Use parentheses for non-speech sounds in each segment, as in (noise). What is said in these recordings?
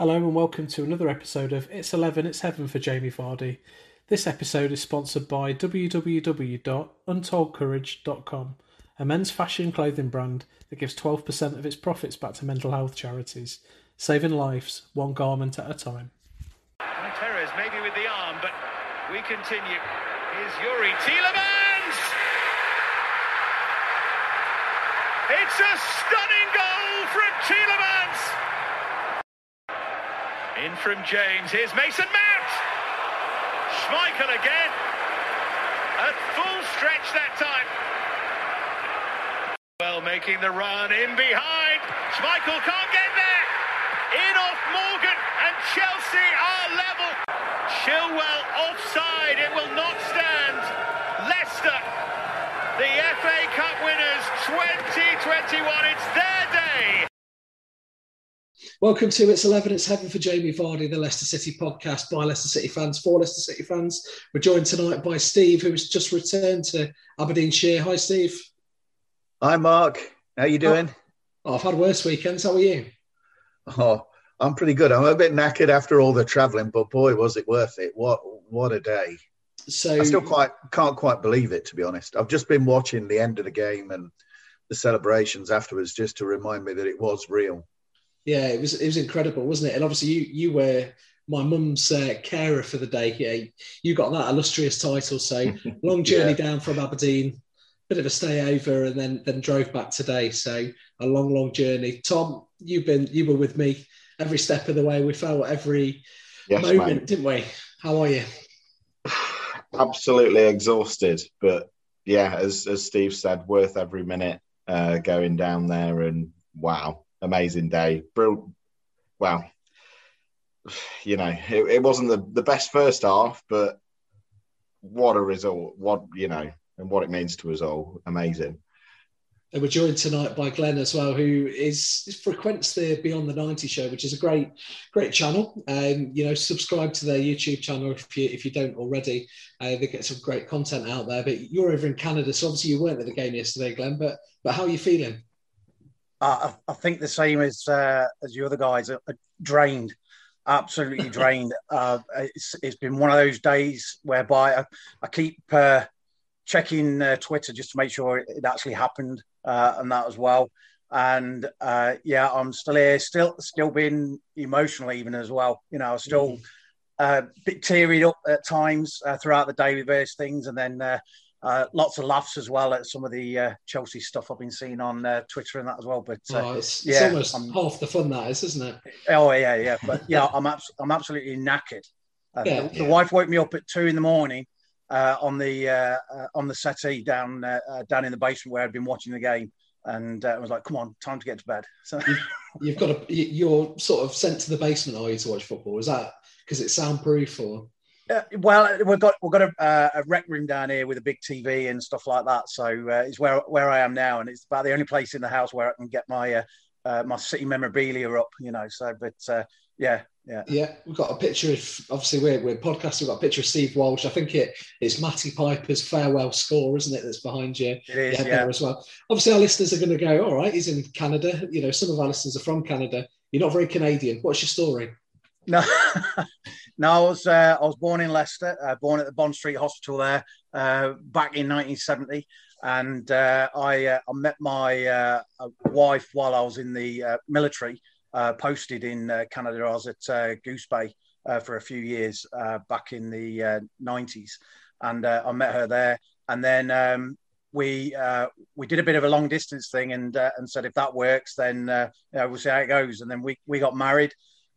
Hello and welcome to another episode of It's 11, It's Heaven for Jamie Vardy. This episode is sponsored by www.untoldcourage.com, a men's fashion clothing brand that gives 12% of its profits back to mental health charities, saving lives one garment at a time. Perez maybe with the arm, but we continue. Here's Youri Tielemans! It's a stunning goal from Tielemans! In from James. Here's Mason Mount. Schmeichel again. At full stretch that time. Well, making the run in behind. Schmeichel can't get there. In off Morgan and Chelsea are level. Chilwell offside. It will not stand. Leicester, the FA Cup winners 2021. It's their day. Welcome to It's 11, It's Heaven for Jamie Vardy, the Leicester City podcast by Leicester City fans, for Leicester City fans. We're joined tonight by Steve, who has just returned to Aberdeenshire. Hi, Steve. Hi, Mark. How are you doing? Oh, I've had worse weekends. How are you? Oh, I'm pretty good. I'm a bit knackered after all the travelling, but boy, was it worth it. What what a day. So I still quite can't quite believe it, to be honest. I've just been watching the end of the game and the celebrations afterwards just to remind me that it was real. Yeah, it was it was incredible, wasn't it? And obviously, you you were my mum's uh, carer for the day. Yeah, you got that illustrious title. So (laughs) long journey yeah. down from Aberdeen, bit of a stay over, and then then drove back today. So a long, long journey. Tom, you've been you were with me every step of the way. We felt every yes, moment, mate. didn't we? How are you? (sighs) Absolutely exhausted, but yeah, as as Steve said, worth every minute uh, going down there. And wow, amazing day. Well, you know, it, it wasn't the, the best first half, but what a result. What, you know, and what it means to us all. Amazing. And we're joined tonight by Glenn as well, who is, is frequents the Beyond the 90 show, which is a great, great channel. Um, you know, subscribe to their YouTube channel if you if you don't already. Uh, they get some great content out there. But you're over in Canada, so obviously you weren't at the game yesterday, Glenn. But but how are you feeling? I, I think the same as uh, as the other guys. Are, drained, absolutely (laughs) drained. Uh, it's, it's been one of those days whereby I, I keep uh, checking uh, Twitter just to make sure it actually happened uh, and that as well. And uh, yeah, I'm still here, still still being emotional even as well. You know, still a mm-hmm. bit teary up at times throughout the day with various things, and then uh, lots of laughs as well at some of the uh, Chelsea stuff I've been seeing on uh, Twitter and that as well. But uh, oh, it's, yeah, it's almost I'm, half the fun that is, isn't it? Oh yeah, yeah. But yeah, I'm abs- I'm absolutely knackered. Uh, yeah, the, yeah. the, wife woke me up at two in the morning uh, on the on the settee down down in the basement where I'd been watching the game, and I was like, "Come on, time to get to bed." (laughs) So you've got to you're sort of sent to the basement, are you, to watch football? Is that because it's soundproof or? Uh, well, we've got we've got a, uh, a, rec room down here with a big TV and stuff like that. So uh, it's where where I am now, and it's about the only place in the house where I can get my uh, uh, my city memorabilia up, you know. So, but uh, yeah, yeah, yeah. We've got a picture of obviously we're we're podcasting. We've got a picture of Steve Walsh. I think it it's Matty Piper's farewell score, isn't it? That's behind you. It is, yeah, yeah. there as well. Obviously, our listeners are going to go. All right, he's in Canada. You know, some of our listeners are from Canada. You're not very Canadian. What's your story? No, (laughs) no. I was uh, I was born in Leicester, uh, born at the Bond Street Hospital there uh, back in 1970, and uh, I uh, I met my uh, wife while I was in the military, posted in Canada. I was at Goose Bay for a few years back in the uh, 90s, and I met her there, and then. Um, we uh, we did a bit of a long distance thing and uh, and said if that works then uh, you know, we'll see how it goes and then we we got married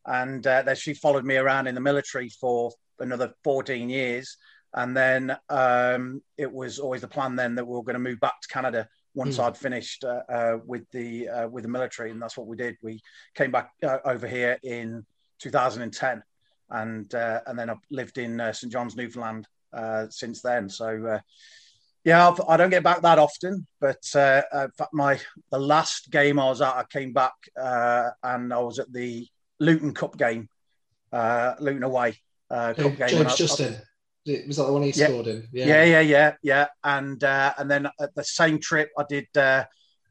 and uh, then she followed me around in the military for another 14 years. And then um, it was always the plan then that we were going to move back to Canada once Mm. I'd finished uh, uh, with the uh, with the military. And that's what we did. We came back uh, over here in 2010 and uh, and then I've lived in uh, St John's Newfoundland uh, since then. So uh, yeah, I've, I don't get back that often, but uh, in fact, my the last game I was at, I came back uh, and I was at the Luton Cup game, uh, Luton away uh, cup game. I- Justin. Was that the one he Yeah. scored in? yeah, yeah, yeah, yeah. And uh, and then at the same trip, I did. Uh,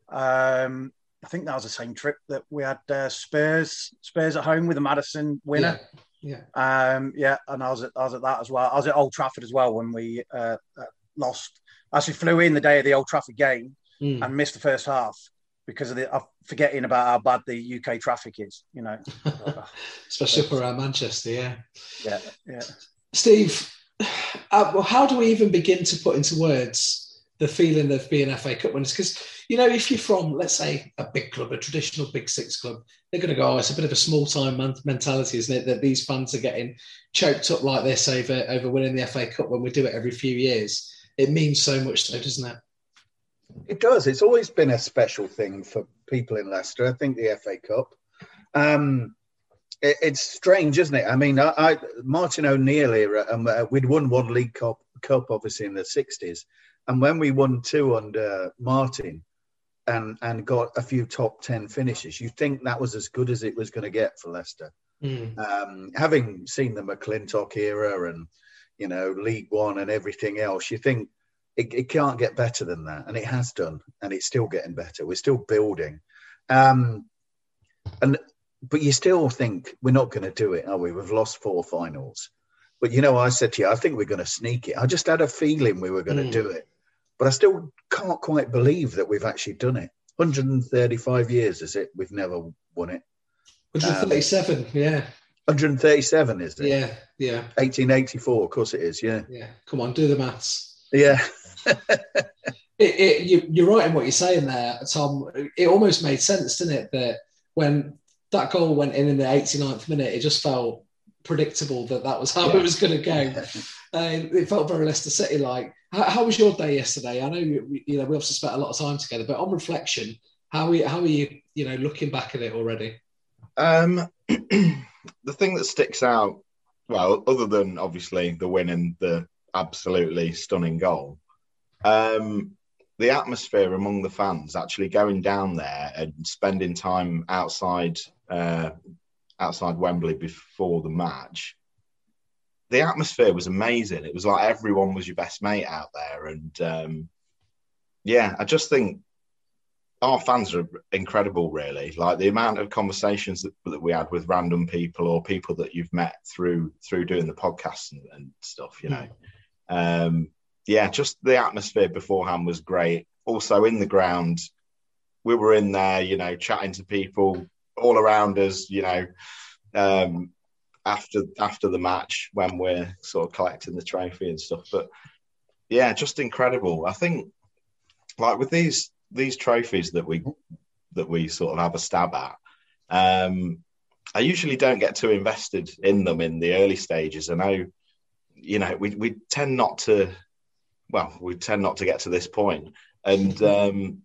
um, I think that was the same trip that we had uh, Spurs Spurs at home with the Maddison winner. Yeah. Um, yeah, and I was at I was at that as well. I was at Old Trafford as well when we uh, uh, lost. I actually flew in the day of the Old Trafford game Mm. and missed the first half because of the forgetting about how bad the UK traffic is. You know. (laughs) Especially for around Manchester, yeah. yeah, yeah. Steve, uh, well, how do we even begin to put into words the feeling of being FA Cup winners? Because, you know, if you're from, let's say, a big club, a traditional Big Six club, they're going to go, oh, it's a bit of a small time mentality, isn't it? That these fans are getting choked up like this over, over winning the FA Cup when we do it every few years. It means so much, though, doesn't it? It does. It's always been a special thing for people in Leicester. I think the FA Cup. Um, it, it's strange, isn't it? I mean, I, I Martin O'Neill era, um, uh, we'd won one League Cup, Cup obviously in the sixties, and when we won two under Martin, and and got a few top ten finishes, you think that was as good as it was going to get for Leicester. Mm. Um, having seen the McLintock era and you know League One and everything else, you think it, it can't get better than that, and it has done, and it's still getting better. We're still building, um, and but you still think we're not going to do it, are we? We've lost four finals, but you know, I said to you, I think we're going to sneak it. I just had a feeling we were going to Mm. do it, but I still can't quite believe that we've actually done it. 135 years is it? We've never won it. 137, yeah. 137 is it? Yeah, yeah, 1884, of course it is. Yeah, yeah. Come on, do the maths. yeah. (laughs) It, it, you, you're right in what you're saying there, Tom. It almost made sense, didn't it? That when that goal went in in the 89th minute, it just felt predictable that that was how Yeah. it was going to go. (laughs) Uh, it felt very Leicester City like. How, how was your day yesterday? I know you, you know we obviously spent a lot of time together, but on reflection, how are you, how are you you know looking back at it already? Um, (clears throat) the thing that sticks out, well, other than obviously the win and the absolutely stunning goal, um, the atmosphere among the fans actually going down there and spending time outside uh, outside Wembley before the match. The atmosphere was amazing. It was like everyone was your best mate out there, and um, yeah, I just think our fans are incredible, really. Like the amount of conversations that, that we had with random people or people that you've met through through doing the podcast and, and stuff, you know. Um, yeah, just the atmosphere beforehand was great. Also in the ground, we were in there, you know, chatting to people all around us, you know, um, after after the match when we're sort of collecting the trophy and stuff. But yeah, just incredible. I think like with these these trophies that we that we sort of have a stab at, um, I usually don't get too invested in them in the early stages. I know, you know, we we tend not to, well, we tend not to get to this point. and um,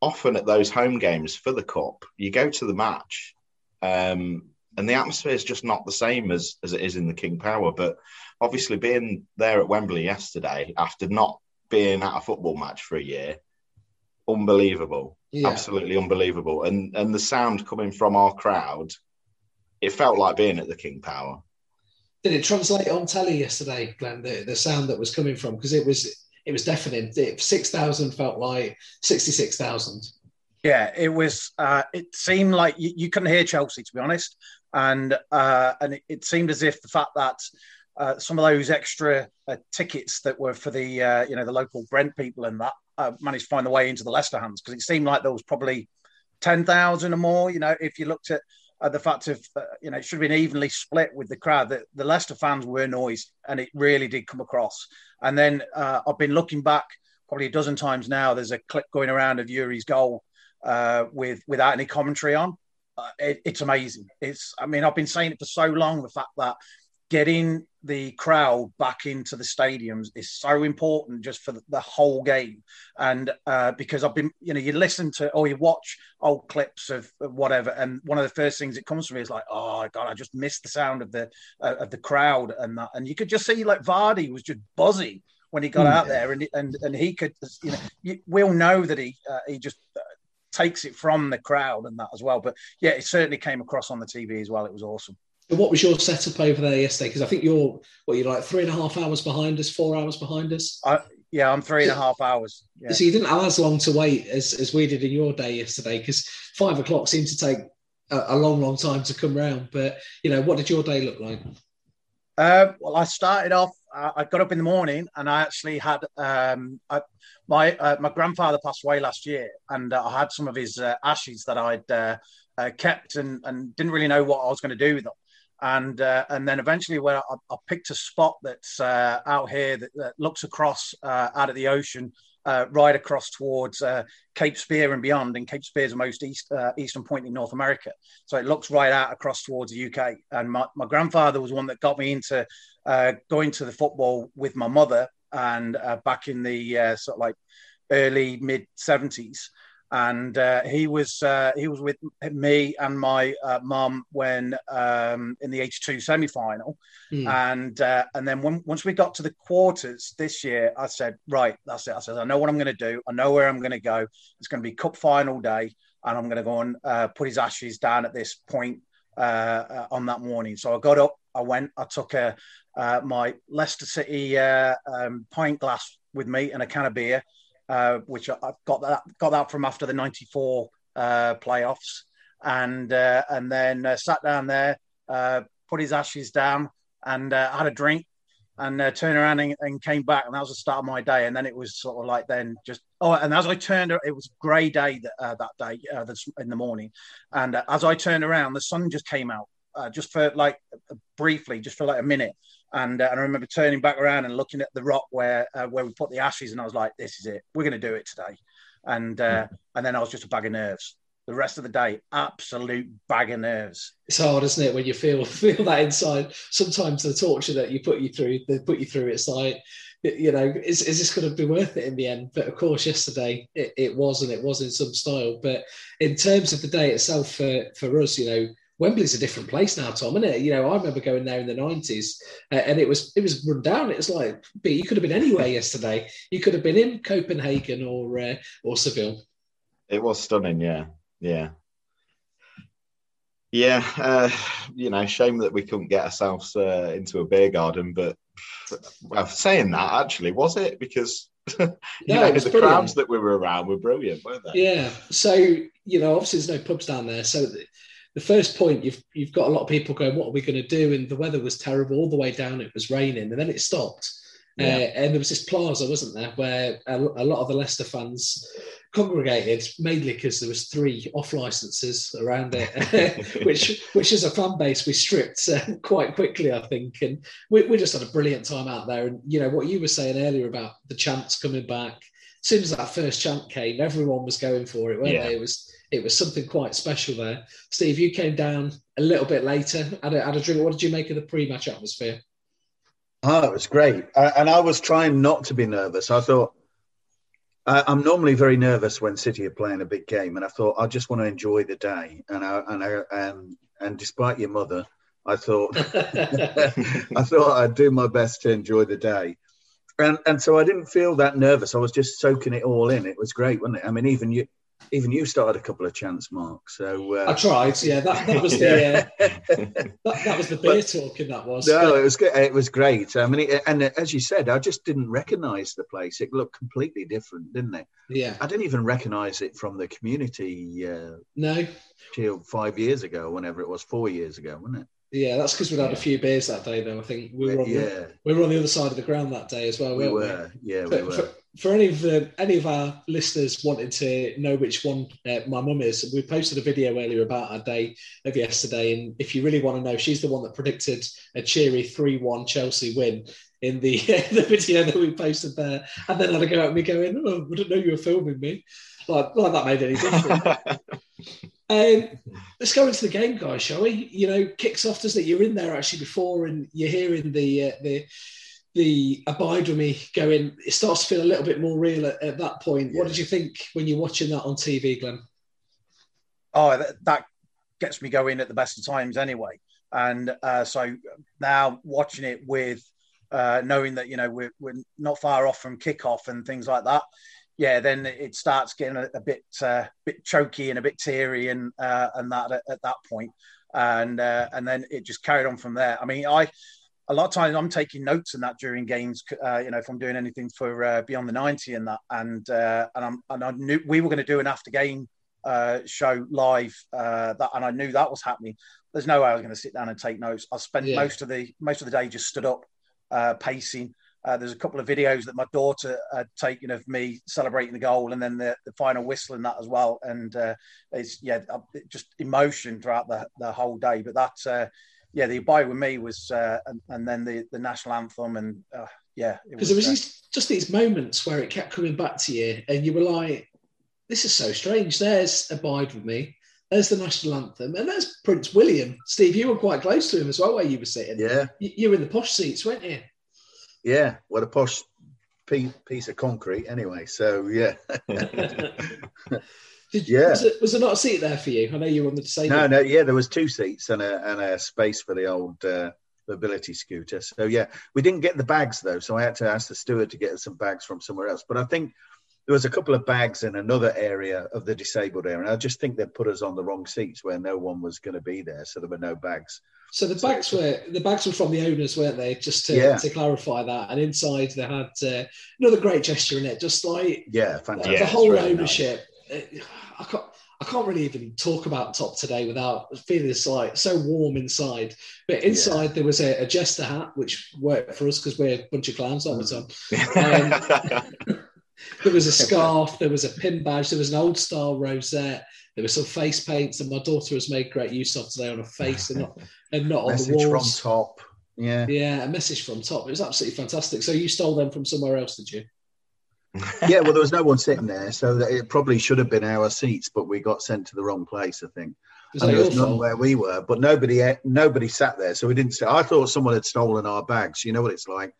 often at those home games for the cup, you go to the match, um, and the atmosphere is just not the same as as it is in the King Power. But obviously, being there at Wembley yesterday after not being at a football match for a year unbelievable, Yeah. absolutely unbelievable. And and the sound coming from our crowd, it felt like being at the King Power. Did it translate on telly yesterday, Glenn? The, the sound that was coming from because it was it was deafening. Six thousand felt like sixty six thousand. Yeah, it was. Uh, it seemed like you, you couldn't hear Chelsea, to be honest, and uh, and it, it seemed as if the fact that uh, some of those extra uh, tickets that were for the uh, you know the local Brent people and that uh, managed to find their way into the Leicester hands because it seemed like there was probably ten thousand or more. You know, if you looked at uh, the fact of uh, you know it should have been evenly split with the crowd. That the Leicester fans were noised, and it really did come across. And then uh, I've been looking back probably a dozen times now. There's a clip going around of Youri's goal uh, with without any commentary on. Uh, it, it's amazing. It's I mean I've been saying it for so long. The fact that getting the crowd back into the stadiums is so important just for the, whole game. And uh, because i've been you know you listen to or you watch old clips of, whatever and one of the first things that comes to me is like oh god i just missed the sound of the uh, of the crowd and that. And you could just see like vardy was just buzzing when he got Mm. out there and and and he could you know you, we'll know that he uh, he just uh, takes it from the crowd and that as well. But yeah it certainly came across on the tv as well. It was awesome And What was your setup over there yesterday? Because I think you're what you're like three and a half hours behind us, four hours behind us. I, yeah i'm three and a half hours yeah. So you didn't have as long to wait as, as we did in your day yesterday because five o'clock seemed to take a, a long, long time to come round. But you know, what did your day look like? Uh, well, I started off. Uh, I got up in the morning, and I actually had um, I, my uh, my grandfather passed away last year, and uh, I had some of his uh, ashes that I'd uh, uh, kept and, and didn't really know what I was going to do with them. And uh, and then eventually, when I, I picked a spot that's uh, out here that, that looks across uh, out at the ocean, uh, right across towards uh, Cape Spear and beyond. And Cape Spear is the most east, uh, eastern point in North America. So it looks right out across towards the UK. And my, my grandfather was one that got me into going to the football with my mother and back in the sort of like early mid 70s. And uh, he was uh, he was with me and my uh, mum when um, in the H2 semi final, Hmm. and uh, and then when, once we got to the quarters this year, I said, right, that's it. I said, I know what I'm going to do. I know where I'm going to go. It's going to be cup final day, and I'm going to go and uh, put his ashes down at this point uh, uh, on that morning. So I got up, I went, I took a, uh, my Leicester City uh, um, pint glass with me and a can of beer, uh, which I, got that got that from after the '94 uh, playoffs, and uh, and then uh, sat down there, uh, put his ashes down, and had a drink. And turned around and, and came back, and that was the start of my day. And then it was sort of like then just oh, and as I turned, it was grey day that that day, in the morning, and as I turned around, the sun just came out, uh, just for like briefly, just for like a minute. And, uh, and I remember turning back around and looking at the rock where uh, where we put the ashes, and I was like, "This is it. We're going to do it today." And uh, and then I was just a bag of nerves. The rest of the day, absolute bag of nerves. It's hard, isn't it, when you feel (laughs) feel that inside. Sometimes the torture that you put you through, they put you through. It's like, you know, is, is this going to be worth it in the end? But of course, yesterday it, it was, and it was in some style. But in terms of the day itself, for for us, you know, Wembley's a different place now, Tom, isn't it? You know, I remember going there in the nineties, uh, and it was it was run down. It was like, but you could have been anywhere yesterday. You could have been in Copenhagen or uh, or Seville. It was stunning, yeah, yeah, yeah. Uh, you know, shame that we couldn't get ourselves uh, into a beer garden. But well, saying that, actually, was it because (laughs) you No, know the brilliant. crowds that we were around were brilliant, weren't they? Yeah. So you know, obviously there's no pubs down there. So the, first point, you've you've got a lot of people going, "What are we going to do?" And the weather was terrible all the way down. It was raining, and then it stopped. Uh, and there was this plaza, wasn't there, where a, a lot of the Leicester fans congregated, mainly because there was three off licenses around it, (laughs) (laughs) which which as a fan base we stripped uh, quite quickly, I think. And we, we just had a brilliant time out there. And you know what you were saying earlier about the chants coming back. As soon as that first chant came, everyone was going for it, weren't Yeah. they? It was it was something quite special there. Steve, you came down a little bit later, had a, had a drink. What did you make of the pre-match atmosphere? Oh, it was great. I, and I was trying not to be nervous. I thought, I, I'm normally very nervous when City are playing a big game. And I thought, I just want to enjoy the day. And I, and I, and, and despite your mother, I thought, (laughs) (laughs) I thought I'd do my best to enjoy the day. and and so I didn't feel that nervous. I was just soaking it all in. It was great, wasn't it? I mean, even you, even you started a couple of chants, Mark. So uh, I tried. Yeah, that, that was the uh, that, that, was the beer but, talking. That was. No, it was good. It was great. I mean, it, and as you said, I just didn't recognise the place. It looked completely different, didn't it? Yeah. I didn't even recognise it from the community. Uh, no. Till five years ago, whenever it was, four years ago, wasn't it? Yeah, that's because we'd had a few beers that day, though. I think we were on, yeah. the, we were on the other side of the ground that day as well. We were, we? yeah, we were. For, for, any of the any of our listeners wanting to know which one uh, my mum is, we posted a video earlier about our day of yesterday, and if you really want to know, she's the one that predicted a cheery three-one Chelsea win in the (laughs) the video that we posted there, and then had to go at me going, "Oh, I didn't know you were filming me." Like, like that made any difference. (laughs) Um, let's go into the game, guys, shall we? You know, kicks off, doesn't it? You're in there actually before, and you're hearing the uh, the the abide with me going. It starts to feel a little bit more real at, at that point. Yeah. What did you think when you're watching that on TV, Glenn? Oh, that, that gets me going at the best of times, anyway. And uh, so now watching it with uh, knowing that you know we're, we're not far off from kickoff and things like that yeah, then it starts getting a, a bit uh, bit choky and a bit teary and uh, and that at, at, that point, and uh, and then it just carried on from there. I mean, I a lot of times I'm taking notes in that during games. Uh, you know, if I'm doing anything for uh, beyond the ninety and that, and uh, and I'm and I knew we were going to do an after game show live that, and I knew that was happening. There's no way I was going to sit down and take notes. I spent yeah. most of the most of the day just stood up, pacing. Uh, there's a couple of videos that my daughter had taken of me celebrating the goal, and then the, the final whistle and that as well. And uh, it's yeah, uh, just emotion throughout the, the whole day. But that uh, yeah, the abide with me was, uh, and, and, then the, the national anthem, and uh, yeah, because there was these, just these moments where it kept coming back to you, and you were like, "This is so strange." There's abide with me. There's the national anthem, and there's Prince William. Steve, you were quite close to him as well, where you were sitting. Yeah, you, you were in the posh seats, weren't you? Yeah, what a posh piece of concrete, anyway. So yeah. (laughs) (laughs) Did, yeah. Was, it, was, there not a seat there for you? I know you wanted to say. same. No, no, yeah, there was two seats and a and a space for the old uh, mobility scooter. So yeah, we didn't get the bags though, so I had to ask the steward to get us some bags from somewhere else. But I think there was a couple of bags in another area of the disabled area, and I just think they put us on the wrong seats where no one was going to be there, so there were no bags. So the bags were the bags were from the owners, weren't they? Just to, yeah. to clarify that. And inside they had uh, another great gesture in it, just like yeah, fantastic. the whole ownership. Nice. (sighs) I can't. I can't really even talk about top today without feeling this like so warm inside. But inside yeah. there was a, a, jester hat, which worked for us because we're a bunch of clowns all the time. Um, (laughs) there was a scarf, there was a pin badge, there was an old style rosette, there were some face paints, and my daughter has made great use of today on her face and not (laughs) and not on the walls. from top. Yeah. Yeah, a message from top. It was absolutely fantastic. So you stole them from somewhere else, did you? Yeah, well, there was no one sitting there, so it probably should have been our seats, but we got sent to the wrong place, I think. And there was none where we were, but nobody nobody sat there, so we didn't. Say, I thought someone had stolen our bags. You know what it's like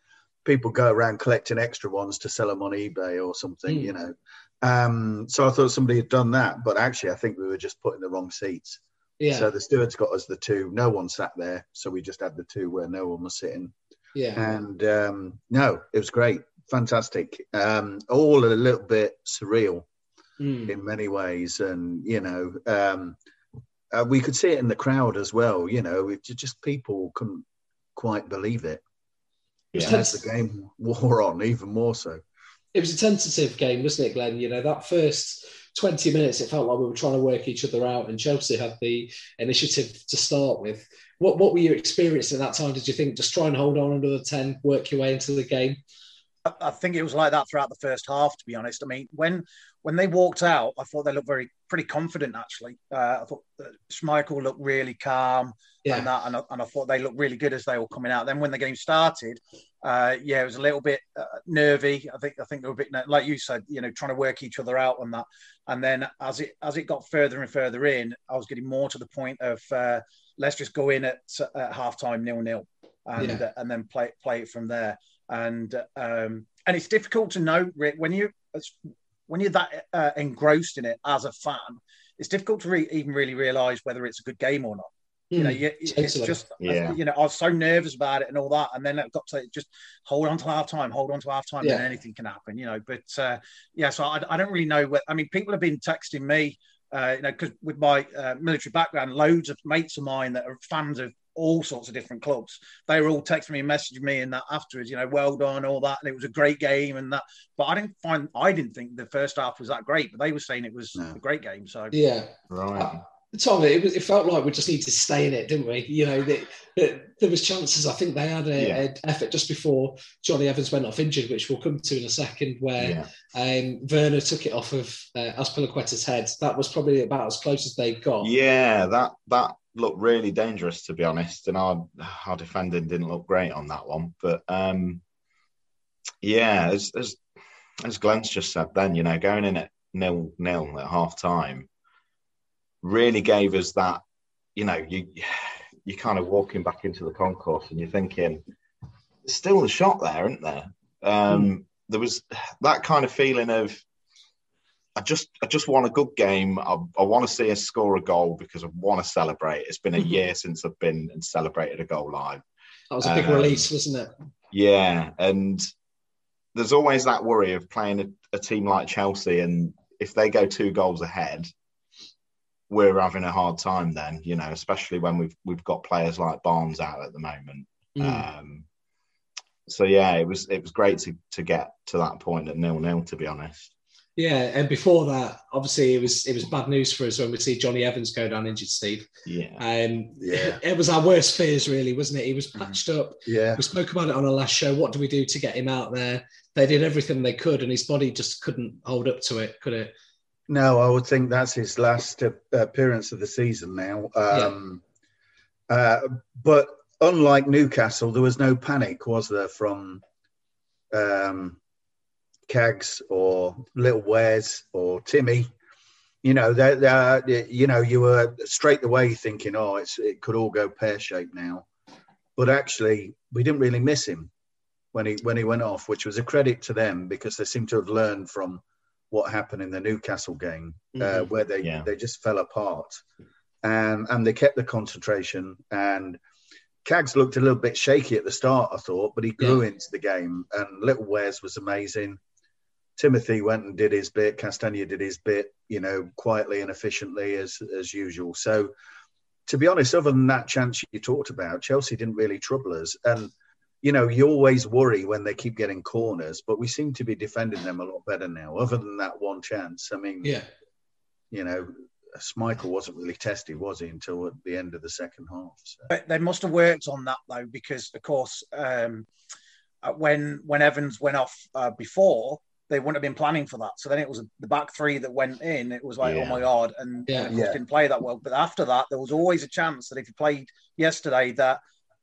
people go around collecting extra ones to sell them on eBay or something, mm. you know. Um, so I thought somebody had done that, but actually, I think we were just putting the wrong seats. Yeah. So the stewards got us the two. No one sat there, so we just had the two where no one was sitting. Yeah. And um, no, it was great, fantastic. Um, all a little bit surreal mm. in many ways, and you know, um, uh, we could see it in the crowd as well. You know, it just people couldn't quite believe it. Yeah, as the game (laughs) wore on, even more so. It was a tentative game, wasn't it, Glenn? You know, that first 20 minutes, it felt like we were trying to work each other out, and Chelsea had the initiative to start with. What what were you experiencing at that time? Did you think just try and hold on another 10, work your way into the game? I think it was like that throughout the first half. To be honest, I mean, when when they walked out, I thought they looked very pretty confident. Actually, uh, I thought Schmeichel looked really calm, yeah. and that, and I, and I, thought they looked really good as they were coming out. Then when the game started, uh, yeah, it was a little bit uh, nervy. I think I think they were a bit like you said, you know, trying to work each other out on that. And then as it as it got further and further in, I was getting more to the point of uh, let's just go in at, at half time nil nil, and yeah. and then play play it from there and um, and it's difficult to know when you when you're that uh, engrossed in it as a fan. It's difficult to re- even really realise whether it's a good game or not. You know, Mm, you, it's just Yeah. you know, I was so nervous about it and all that, and then it got to just hold on to half time, hold on to half time, Yeah. and anything can happen. You know, but uh, yeah, so I, I don't really know. What, I mean, people have been texting me, uh, you know, because with my uh, military background, loads of mates of mine that are fans of all sorts of different clubs. They were all texting me and messaging me and that afterwards, you know, well done, all that, and it was a great game and that. But I didn't find, I didn't think the first half was that great, but they were saying it was No. a great game. So Yeah. Right. Tom, it, was, it felt like we just need to stay in it, didn't we? You know, that that there was chances. I think they had a, Yeah. an effort just before Johnny Evans went off injured, which we'll come to in a second, where Yeah. um, Werner took it off of uh, Azpilicueta's head. That was probably about as close as they got. Yeah, that that looked really dangerous to be honest, and our our defending didn't look great on that one. But um, yeah, as as as Glenn's just said, then you know, going in at nil nil at half time really gave us that. You know, you you kind of walking back into the concourse and you're thinking, there's still a shot there, isn't there? Um, There was that kind of feeling of I just I just want a good game. I, I want to see us score a goal because I want to celebrate. It's been a Mhm. year since I've been and celebrated a goal live. That was a big Um, release, wasn't it? Yeah, and there's always that worry of playing a, a team like Chelsea, and if they go two goals ahead, we're having a hard time. Then you know, especially when we've we've got players like Barnes out at the moment. Mm. Um, so yeah, it was it was great to to get to that point at nil nil. To be honest. Yeah, and before that, obviously, it was it was bad news for us when we see Johnny Evans go down injured. Steve, Yeah. um, Yeah. (laughs) it was our worst fears, really, wasn't it? He was patched up. Yeah. We spoke about it on our last show. What do we do to get him out there? They did everything they could, and his body just couldn't hold up to it, could it? No, I would think that's his last uh, appearance of the season now. Um, uh, but unlike Newcastle, there was no panic, was there, from um, Cags or Little Wares or Timmy? You know, they, they, you know, you were straight away thinking, oh, it's, it could all go pear shaped now. But actually, we didn't really miss him when he when he went off, which was a credit to them because they seem to have learned from what happened in the Newcastle game, uh, Mhm. where they Yeah. they just fell apart, and and they kept the concentration. And Cags looked a little bit shaky at the start, I thought, but he grew into the game. And Little Wares was amazing. Timothy went and did his bit. Castagna did his bit, you know, quietly and efficiently as as usual. So, to be honest, other than that chance you talked about, Chelsea didn't really trouble us. And you know, you always worry when they keep getting corners, but we seem to be defending them a lot better now. Other than that one chance, I mean, Yeah, you know, Schmeichel wasn't really tested, was he, until at the end of the second half? So. But they must have worked on that though, because of course, um, uh, when when Evans went off uh, before, they wouldn't have been planning for that. So then it was the back three that went in. It was like, Yeah. oh my god, and, Yeah. and of Yeah. didn't play that well. But after that, there was always a chance that if he played yesterday, that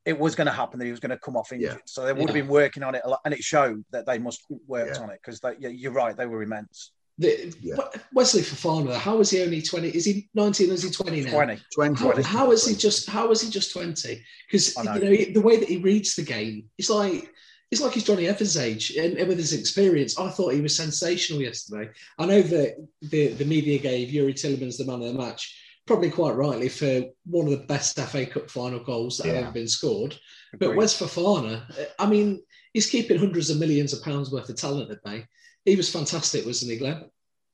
it was going to happen that he was going to come off injured. Yeah. So they would have been working on it a lot, and it showed that they must worked Yeah. on it because yeah, you're right, they were immense. the, Yeah. Wesley Fofana. How is he only twenty? Is he nineteen? Is he twenty now? Twenty. 20. How, how is he just? How is he just twenty? Because I know. you know the way that he reads the game, it's like it's like he's Johnny Evans' age, and, and with his experience, I thought he was sensational yesterday. I know that the the media gave Youri Tielemans the man of the match, probably quite rightly for one of the best FA Cup final goals that have ever been scored. But Wes Fofana, I mean, he's keeping hundreds of millions of pounds worth of talent at bay. He was fantastic, wasn't he, Glenn?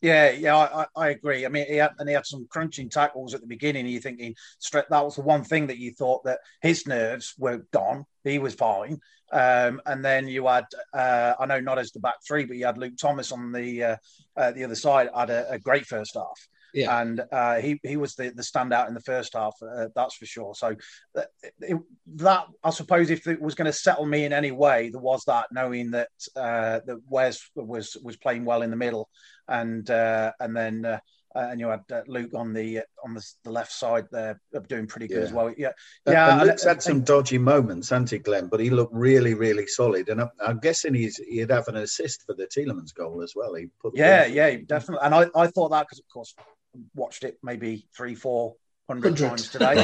Yeah, yeah, I, I, agree. I mean, he had, and he had some crunching tackles at the beginning. You're thinking that was the one thing that you thought that his nerves were gone. He was fine. Um, and then you had, uh, I know not as the back three, but you had Luke Thomas on the uh, uh, the other side. Had a, a great first half. Yeah. and uh, he he was the, the standout in the first half. Uh, that's for sure. So that, it, that I suppose if it was going to settle me in any way, there was that knowing that uh, that Wes was was playing well in the middle, and uh, and then. Uh, uh, and you had uh, Luke on the on the, the left side there, uh, doing pretty good Yeah. as well. Yeah, Yeah, and Luke's had some dodgy moments, hasn't he, Glenn? But he looked really, really solid. And I'm, I'm guessing he's he'd have an assist for the Tielemans goal as well. He put Yeah, yeah, definitely. And I, I thought that because, of course, watched it maybe three, four hundred times today. (laughs)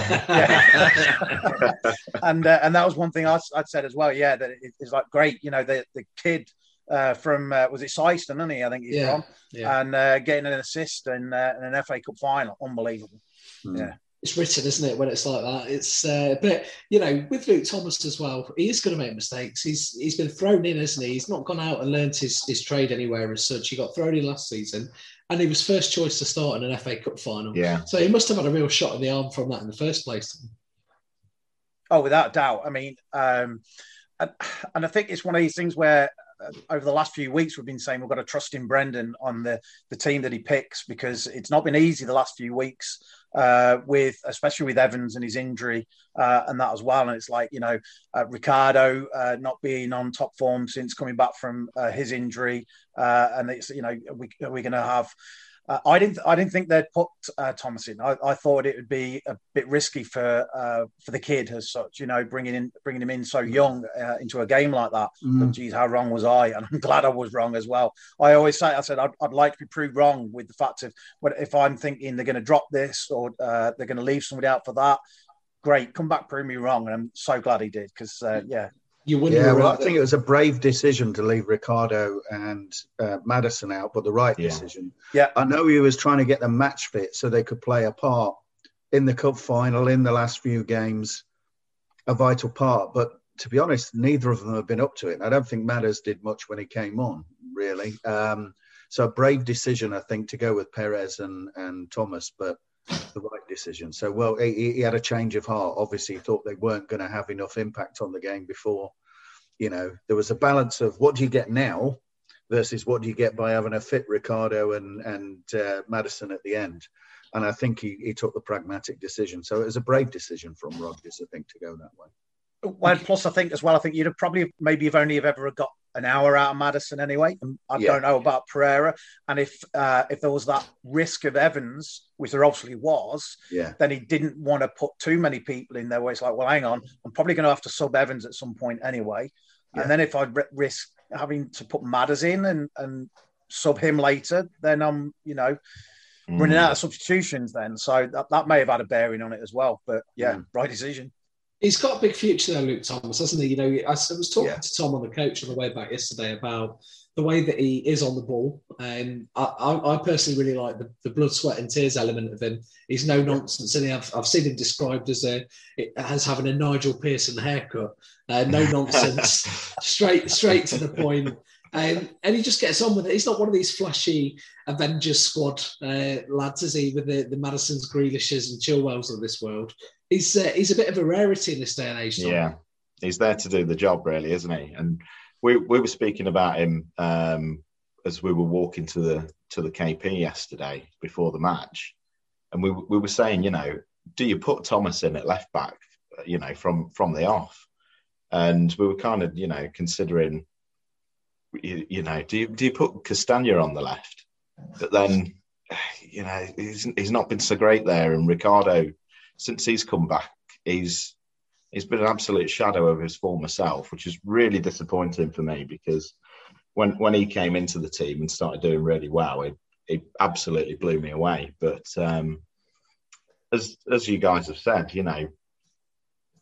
and uh, and that was one thing I, would said as well. Yeah, that it, it's like great. You know, the the kid uh, from uh, was it Syston, isn't he? I think he's Yeah, from, yeah. and uh, getting an assist in, uh, in an FA Cup final, unbelievable. Mm. Yeah. It's written, isn't it? When it's like that, it's. Uh, but you know, with Luke Thomas as well, he is going to make mistakes. He's he's been thrown in, isn't he? He's not gone out and learnt his his trade anywhere as such. He got thrown in last season, and he was first choice to start in an FA Cup final. Yeah. So he must have had a real shot in the arm from that in the first place. Oh, without doubt. I mean, um, and, and I think it's one of these things where uh, over the last few weeks we've been saying we've got to trust in Brendan on the the team that he picks because it's not been easy the last few weeks uh, with especially with Evans and his injury uh, and that as well. And it's like you know uh, Ricardo uh, not being on top form since coming back from uh, his injury, uh, and it's you know we, are we going to have uh, I didn't. I didn't think they'd put uh, Thomas in. I, I, thought it would be a bit risky for uh, for the kid as such. You know, bringing in bringing him in so mm. young uh, into a game like that. Mm. But geez, how wrong was I? (laughs) And I'm glad I was wrong as well. I always say, I said, I'd, I'd like to be proved wrong with the fact of what if I'm thinking they're going to drop this or uh, they're going to leave somebody out for that. Great, come back, prove me wrong, and I'm so glad he did because uh, yeah, you wouldn't. Yeah, well, I think it was a brave decision to leave Ricardo and uh, Maddison out, but the right yeah. decision. Yeah, I know he was trying to get them match fit so they could play a part in the cup final, in the last few games, a vital part. But to be honest, neither of them have been up to it. I don't think Madders did much when he came on, really. Um, so a brave decision, I think, to go with Perez and and Thomas, but the right decision. So, well, he, he, had a change of heart. Obviously, he thought they weren't going to have enough impact on the game before. You know, there was a balance of what do you get now versus what do you get by having a fit Ricardo and and uh, Maddison at the end. And I think he, he took the pragmatic decision. So it was a brave decision from Rodgers, I think, to go that way. Well, plus I think as well, I think you'd have probably maybe have only have ever got an hour out of Maddison anyway. I yeah. don't know about Pereira, and if uh, if there was that risk of Evans, which there obviously was, yeah. then he didn't want to put too many people in there. Where it's like, well, hang on, I'm probably going to have to sub Evans at some point anyway, yeah. and then if I risk having to put Madders in and and sub him later, then I'm you know mm. running out of substitutions. Then so that, that may have had a bearing on it as well. But yeah, mm. right decision. He's got a big future there, Luke Thomas, hasn't he? You know, I, was talking yeah. to Tom on the coach on the way back yesterday about the way that he is on the ball. And I, I, personally really like the, the, blood, sweat, and tears element of him. He's no nonsense, and I've, I've seen him described as a as having a Nigel Pearson haircut. Uh, no (laughs) nonsense, straight straight to the point. Um, and he just gets on with it. He's not one of these flashy Avengers squad uh, lads, is he? With the, the Maddisons, Grealishes, and Chilwells of this world he's uh, he's a bit of a rarity in this day and age. Tom. Yeah, he's there to do the job, really, isn't he? And we we were speaking about him um, as we were walking to the to the KP yesterday before the match, and we we were saying, you know, do you put Thomas in at left back, you know, from from the off? And we were kind of, you know, considering, you, you know, do you do you put Castagna on the left? But then, you know, he's he's not been so great there, and Ricardo since he's come back, he's he's been an absolute shadow of his former self, which is really disappointing for me because when when he came into the team and started doing really well, it, it absolutely blew me away. But um, as as you guys have said, you know,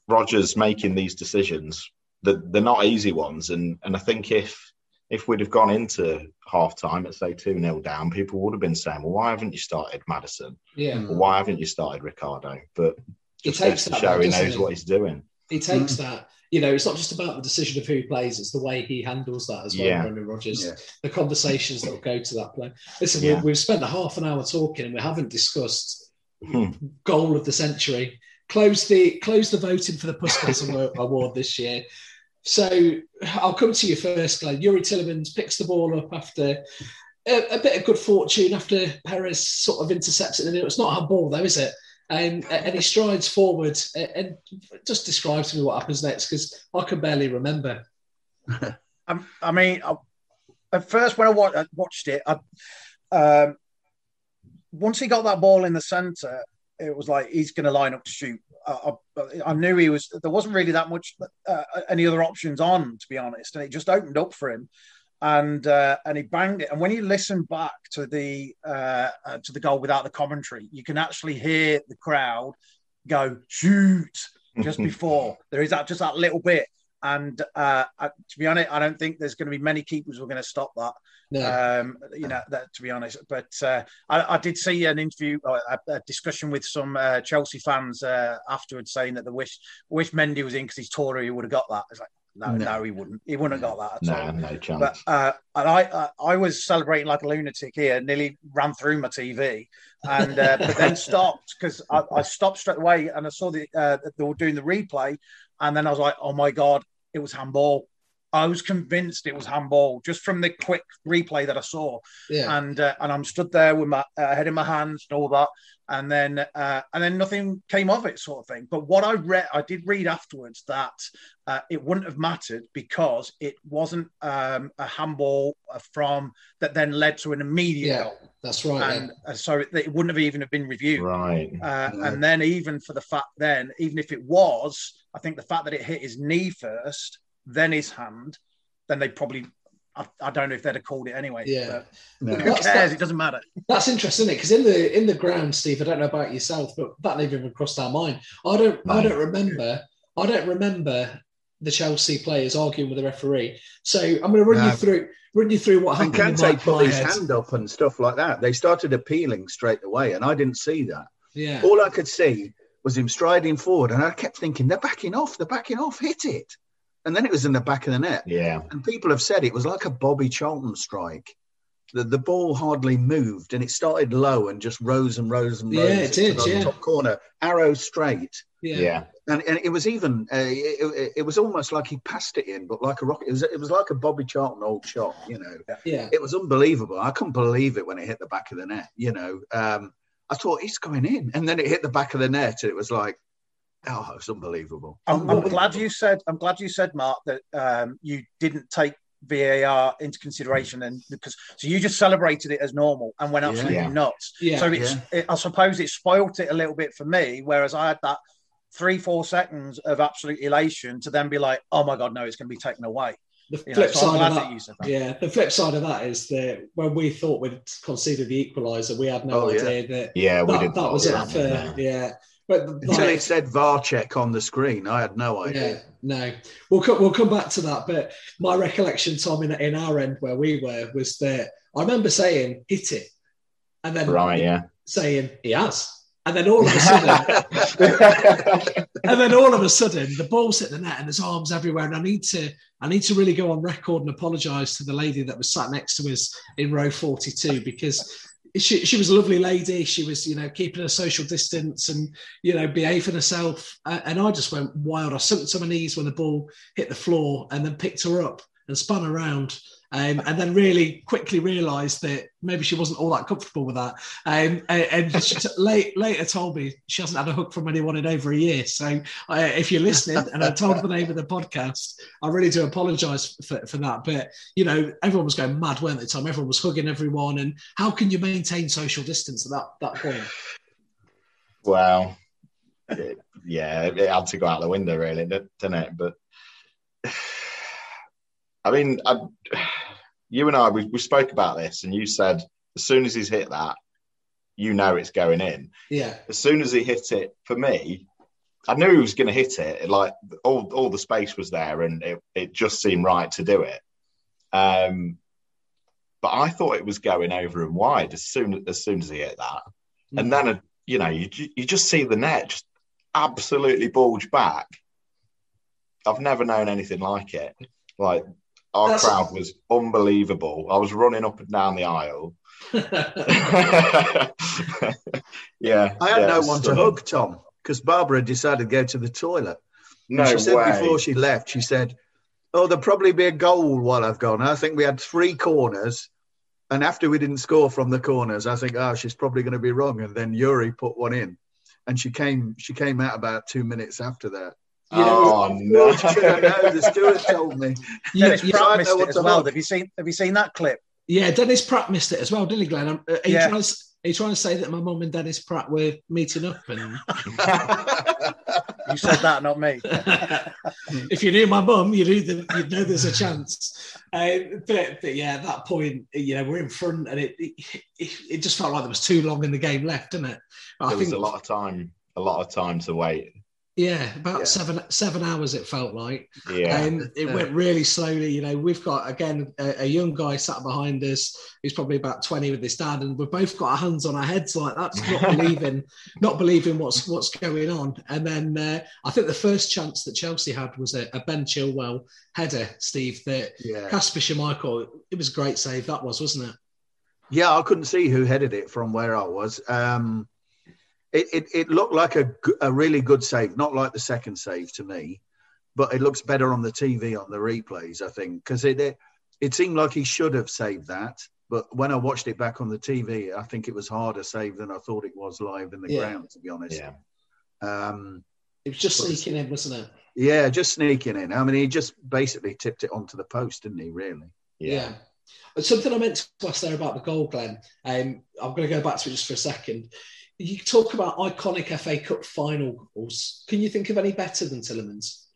Rodgers making these decisions, that they're not easy ones, and and I think if if we'd have gone into half time at say 2 0 down, people would have been saying, Well, why haven't you started Maddison? Yeah. Or why haven't you started Ricardo? But it takes to show he knows what he's doing. He takes mm. that. You know, it's not just about the decision of who plays, it's the way he handles that as well, yeah. Brendan Rodgers. Yeah. The conversations that will go to that play. Listen, yeah. we, have spent a half an hour talking and we haven't discussed hmm. goal of the century. Close the close the voting for the Puskas (laughs) Award this year. So I'll come to you first, Glenn. Youri Tielemans picks the ball up after a, a, bit of good fortune after Perez sort of intercepts it. And it's not a ball, though, is it? And, and he strides forward and just describe to me what happens next because I can barely remember. (laughs) I mean, I, at first when I watched it, I, um, once he got that ball in the centre, it was like he's going to line up to shoot. I, I, knew he was. There wasn't really that much uh, any other options on, to be honest, and it just opened up for him, and uh, and he banged it. And when you listen back to the uh, uh to the goal without the commentary, you can actually hear the crowd go shoot just (laughs) before there is that just that little bit. And uh, to be honest, I don't think there's going to be many keepers who are going to stop that. No. Um, you know, that, to be honest, but uh, I, I, did see an interview, a, a discussion with some uh, Chelsea fans uh, afterwards, saying that the wish wish Mendy was in because he's taller, he would have got that. It's like, no, no, no, he wouldn't. He wouldn't have got that at no, all. No chance. But uh, and I, uh, I was celebrating like a lunatic here. Nearly ran through my TV, and uh, but then (laughs) stopped because I, I, stopped straight away and I saw the uh, they were doing the replay, and then I was like, oh my god, it was handball. I was convinced it was handball just from the quick replay that I saw. Yeah. And uh, and I'm stood there with my uh, head in my hands and all that, and then uh, and then nothing came of it, sort of thing. But what I read, I did read afterwards that uh, it wouldn't have mattered because it wasn't um, a handball from that then led to an immediate Yeah, goal. that's right. And uh, so it, it wouldn't have even have been reviewed. right. Uh, No. And then even for the fact then, even if it was, I think the fact that it hit his knee first, then his hand, then they probably, I, I don't know if they'd have called it anyway. Yeah. No. Who That's- cares? that- It doesn't matter. That's interesting, isn't it? Because in the in the ground, Steve, I don't know about yourself, but that never even crossed our mind. I don't I don't remember I don't remember the Chelsea players arguing with the referee. So I'm going to run No. you through run you through what happened. in Kante my- put his hand up and stuff like that. They started appealing straight away, and I didn't see that. Yeah, All I could see was him striding forward, and I kept thinking, they're backing off, they're backing off, hit it. And then it was in the back of the net. Yeah. And people have said it was like a Bobby Charlton strike. The, the ball hardly moved, and it started low and just rose and rose and rose. Yeah, rose. it did, the yeah. Top corner, arrow straight. yeah, Yeah. And, and it was even, uh, it, it- it was almost like he passed it in, but like a rocket. It was, it was like a Bobby Charlton old shot, you know. yeah. It was unbelievable. I couldn't believe it when it hit the back of the net. You know, um, I thought it's going in, and then it hit the back of the net, and it was like, oh, it was unbelievable. I'm, I'm glad you said. I'm glad you said, Mark, that um, you didn't take VAR into consideration, and because so you just celebrated it as normal and went absolutely Yeah. nuts. Yeah, so it's, it, I suppose it spoilt it a little bit for me, whereas I had that three, four seconds of absolute elation to then be like, oh my god, no, it's going to be taken away. The You know, flip so side of that that, you said that. yeah, the flip side of that is that when we thought we'd conceded the equaliser, we had no Oh, yeah. idea that Yeah, we that, did. that was yeah. it for yeah. But Until like, it said VAR check on the screen, I had no idea. Yeah, no. We'll come, we'll come back to that. But my recollection, Tom, in, in our end where we were, was that I remember saying, hit it. And then Right, yeah. saying, he has. And then all of a sudden, (laughs) and then all of a sudden, the ball's hit the net and there's arms everywhere. And I need to, I need to really go on record and apologise to the lady that was sat next to us in row 42 because she, she was a lovely lady. She was, you know, keeping a social distance and, you know, behaving herself. And I just went wild. I sunk to my knees when the ball hit the floor and then picked her up and spun around. Um, and then really quickly realised that maybe she wasn't all that comfortable with that. Um, and and she t- late, later told me she hasn't had a hook from anyone in over a year. So uh, if you're listening, and I told the name of the podcast, I really do apologise for, for that. But you know, everyone was going mad, weren't they, Tom? Everyone was hugging everyone, and how can you maintain social distance at that that point? Well, yeah, it had to go out the window, really, didn't it? But I mean, I, you and I, we, we spoke about this, and you said as soon as he's hit that, you know it's going in. Yeah, As soon as he hit it, for me, I knew he was going to hit it. Like all, all the space was there, and it, it just seemed right to do it. Um, but I thought it was going over and wide as soon as soon as he hit that, and then you know you you just see the net just absolutely bulge back. I've never known anything like it. Like our That's- crowd was unbelievable. I was running up and down the aisle. (laughs) yeah, I had yeah, no it's one to hug, Tom, because Barbara decided to go to the toilet. No she said way. before she left, she said, "Oh, there'll probably be a goal while I've gone." I think we had three corners, and after we didn't score from the corners, I think, "Oh, she's probably going to be wrong." And then Youri put one in, and she came. She came out about two minutes after that. Oh (laughs) no! Should I know? The steward told me. You- (laughs) Dennis you- Pratt missed it as well. Have you seen? Have you seen that clip? Yeah, Dennis Pratt missed it as well, didn't he, Glenn? Um, Are you, Yeah. trying, to, are you trying to say that my mum and Dennis Pratt were meeting up? And (laughs) You said that, not me. if you knew my mum, you knew that you'd know there's a chance. Uh, but, but yeah, at that point, you know, we're in front, and it, it it it just felt like there was too long in the game left, didn't it? I there was think a lot of time, a lot of time to wait. Yeah, about yeah. seven seven hours it felt like. Yeah, um, it yeah. went really slowly. You know, we've got again a, a, young guy sat behind us who's probably about twenty with his dad, and we've both got our hands on our heads like that's (laughs) not believing, not believing what's what's going on. And then uh, I think the first chance that Chelsea had was a, a Ben Chilwell header, Steve. That yeah. Kasper Schmeichel. It was a great save that was, wasn't it? Yeah, I couldn't see who headed it from where I was. Um, it, it, it looked like a, a really good save, not like the second save to me, but it looks better on the TV on the replays, I think, because it, it it seemed like he should have saved that. But when I watched it back on the TV, I think it was harder save than I thought it was live in the yeah. ground, to be honest. Yeah. Um, it was just sneaking in, wasn't it? Yeah, just sneaking in. I mean, he just basically tipped it onto the post, didn't he, really? Yeah. yeah. Something I meant to ask there about the goal, Glenn. Um, I'm going to go back to it just for a second you talk about iconic FA Cup final goals. Can you think of any better than Tielemans?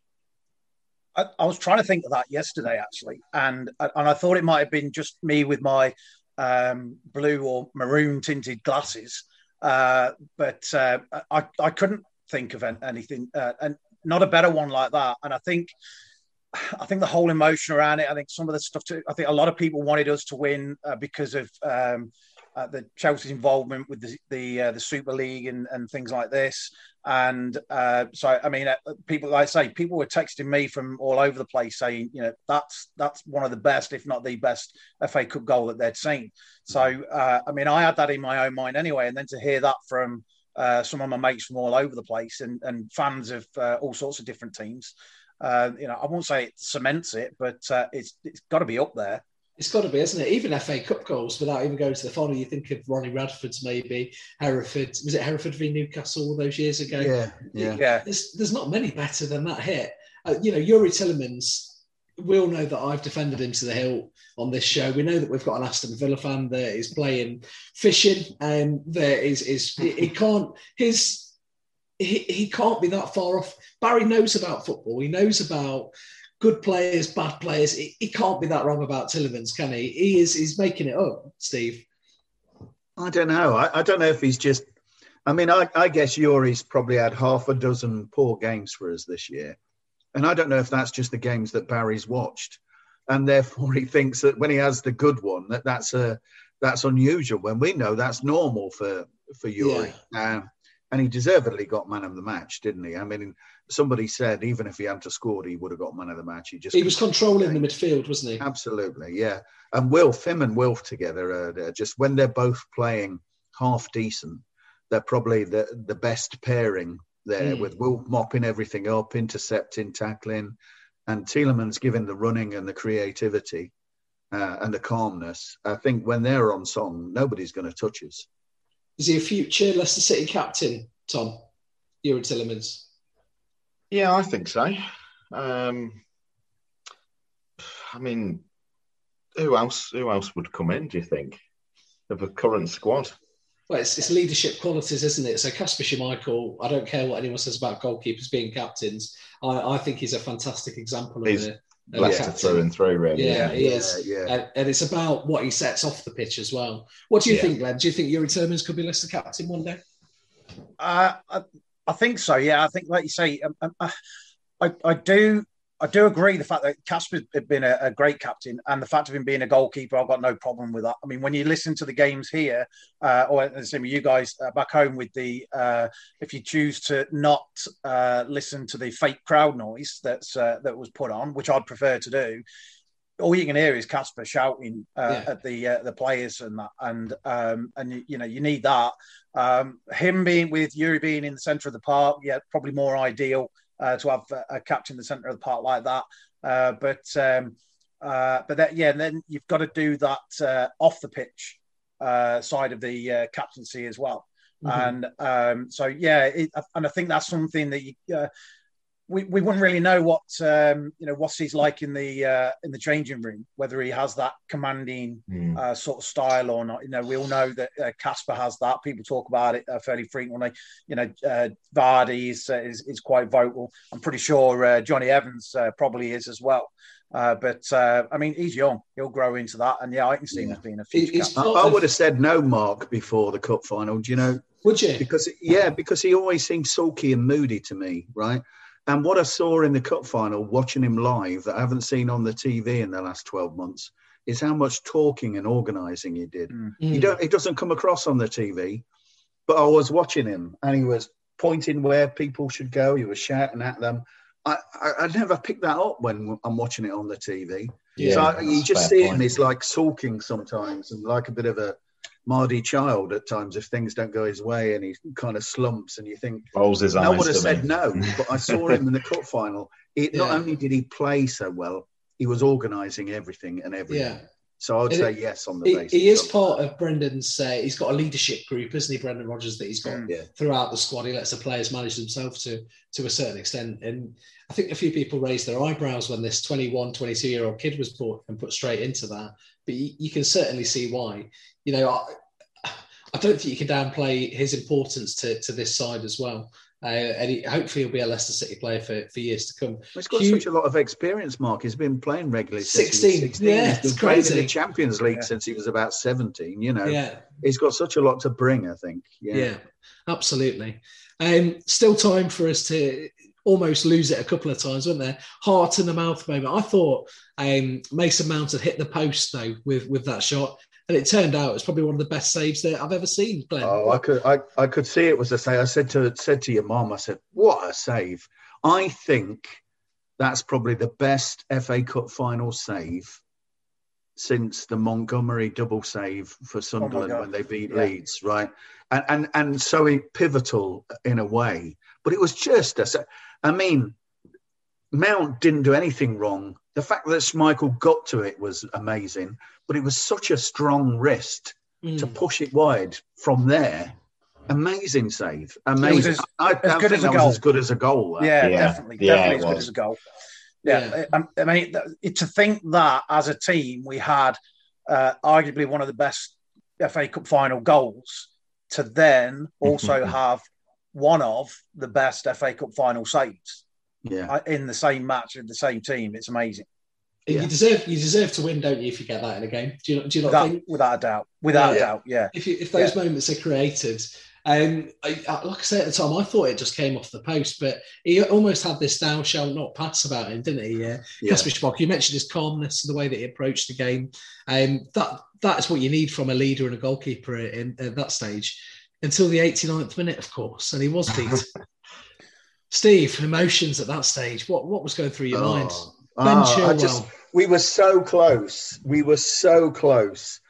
I, I, was trying to think of that yesterday, actually, and and I thought it might have been just me with my um, blue or maroon tinted glasses, uh, but uh, I I couldn't think of anything, uh, and not a better one like that. And I think I think the whole emotion around it. I think some of the stuff. Too, I think a lot of people wanted us to win uh, because of. Um, uh, the Chelsea's involvement with the the, uh, the Super League and, and things like this. And uh, so, I mean, uh, people like I say, people were texting me from all over the place saying, you know, that's that's one of the best, if not the best, FA Cup goal that they'd seen. So, uh, I mean, I had that in my own mind anyway, and then to hear that from uh, some of my mates from all over the place and, and fans of all sorts of different teams. you know, I won't say it cements it, but it's it's got to be up there. It's got to be, isn't it? Even FA Cup goals without even going to the final. You think of Ronnie Radford's maybe Hereford. Was it Hereford v Newcastle all those years ago? Yeah, yeah. yeah. There's, there's not many better than that hit. Uh, you know, Youri Tielemans. We all know that I've defended him to the hilt on this show. We know that we've got an Aston Villa fan that is playing fishing, and there is is he can't his he, he can't be that far off. Barry knows about football. He knows about good players, bad players. He, he, can't be that wrong about Tielemans, can he? He is he's making it up, Steve. I don't know. I, I don't know if he's just. I mean, I, I guess Youri's probably had half a dozen poor games for us this year, and I don't know if that's just the games that Barry's watched, and therefore he thinks that when he has the good one, that that's a that's unusual. When we know that's normal for for Youri. Yeah. Uh, and he deservedly got man of the match, didn't he? I mean, somebody said even if he hadn't scored, he would have got man of the match. He just he was controlling the midfield, wasn't he? Absolutely, yeah. And Wilf, him and Wilf together, are, just when they're both playing half decent, they're probably the the best pairing there. Mm. With Wilf mopping everything up, intercepting, tackling, and Tielemans giving the running and the creativity. Uh, and the calmness. I think when they're on song, nobody's going to touch us. Is he a future Leicester City captain, Tom? Youri Tielemans? Yeah, I think so. Um, I mean, who else? Who else would come in? Do you think of a current squad? Well, it's, it's leadership qualities, isn't it? So Kasper Schmeichel, I don't care what anyone says about goalkeepers being captains. I, I think he's a fantastic example of he's, Leicester through and through, really. Yeah, yeah. he is. Yeah, yeah. And, and, it's about what he sets off the pitch as well. What do you yeah. think, Glenn? Do you think Youri Tielemans could be Leicester captain one day? Uh, I, I, think so. Yeah, I think, like you say, um, um, uh, I, I do I do agree the fact that Kasper's been a, a, great captain and the fact of him being a goalkeeper, I've got no problem with that. I mean, when you listen to the games here, uh, or the same you guys uh, back home with the, uh, if you choose to not uh, listen to the fake crowd noise that's uh, that was put on, which I'd prefer to do, all you can hear is Kasper shouting uh, yeah. at the the players and that, and um, and you, you, know you need that. Um, him being with Youri being in the centre of the park, yeah, probably more ideal uh, to have a, a captain in the centre of the park like that. Uh, but um, uh, but that, yeah, and then you've got to do that uh, off the pitch uh, side of the uh, captaincy as well. Mm-hmm. And um, so yeah, it, and I think that's something that you we, we wouldn't really know what um, you know what he's like in the uh, in the changing room, whether he has that commanding mm. uh, sort of style or not. You know, we all know that Kasper uh, has that. People talk about it uh, fairly frequently. You know, uh, Vardy is, uh, is, is quite vocal. I'm pretty sure Jonny Evans probably is as well. Uh, but uh, I mean, he's young; he'll grow into that, and yeah, I can see him as being a future He's captain. I, I would have said no, Mark, before the cup final. Do you know? Would you? Because yeah, because he always seemed sulky and moody to me, right? And what I saw in the cup final, watching him live, that I haven't seen on the TV in the last twelve months, is how much talking and organising he did. Mm. He don't. It doesn't come across on the TV, but I was watching him, and he was pointing where people should go. He was shouting at them. I, I, I never picked that up when I'm watching it on the TV. Yeah, so I, you just fair see him. point. He's like sulking sometimes, and like a bit of a Mardy child at times if things don't go his way, and he kind of slumps, and you think Rolls his I would have said he? no, but I saw him in the cup (laughs) final. It, Not only did he play so well, he was organising everything and everything. Yeah. So I would It- say yes on the He, basis. he is part of Brendan's. Uh, he's got a leadership group, isn't he, Brendan Rodgers? That he's got Mm. Yeah. throughout the squad. He lets the players manage themselves to to a certain extent. And I think a few people raised their eyebrows when this 21, 22 year old kid was brought and put straight into that. But you, you can certainly see why. You know, I, I don't think you can downplay his importance to, to this side as well. Uh, and he, hopefully he'll be a Leicester City player for, for years to come. He's got Hugh- such a lot of experience, Mark. He's been playing regularly since 16, he was 16. yeah, He's been playing in the Champions League Yeah. since he was about 17. You know, Yeah. he's got such a lot to bring, I think. Yeah. Yeah, absolutely. Um, still time for us to almost lose it a couple of times, wasn't there? Heart in the mouth moment. I thought um, Mason Mount had hit the post though with with that shot, and it turned out it was probably one of the best saves that I've ever seen. Glenn. Oh, I could, I, I could see it was a save. I said to said to your mom, I said, "What a save!" I think that's probably the best FA Cup final save since the Montgomery double save for oh Sunderland God. when they beat Yeah. Leeds, right? And and and so it- pivotal in a way, but it was just a. sa- I mean, Mount didn't do anything wrong. The fact that Schmeichel got to it was amazing, but it was such a strong wrist Mm. to push it wide from there. Amazing save. Amazing. as- I, I as good think as a goal. as good as a goal. Yeah, Yeah. definitely, Yeah, definitely it as good as a goal. Yeah, I, I mean, th- to think that as a team we had uh, arguably one of the best FA Cup final goals, to then (laughs) also have one of the best FA Cup final saves Yeah. uh, in the same match with the same team. It's amazing, You deserve you deserve to win, don't you? If you get that in a game, do you, do you not without, think? without a doubt. Without Yeah. a doubt, yeah. if, you, if those moments are created. Um, I, I- like I said at the time, I thought it just came off the post, but he almost had this "thou shalt not pass" about him, didn't he? Yeah, Yeah. Kasper Schmeichel, You mentioned his calmness and the way that he approached the game. Um, that that is what you need from a leader and a goalkeeper in, at that stage. Until the 89th minute, of course, and he was beat. (laughs) Steve, emotions at that stage. What what was going through your oh. mind? Oh, Ben oh, Chilwell. just, we were so close. We were so close.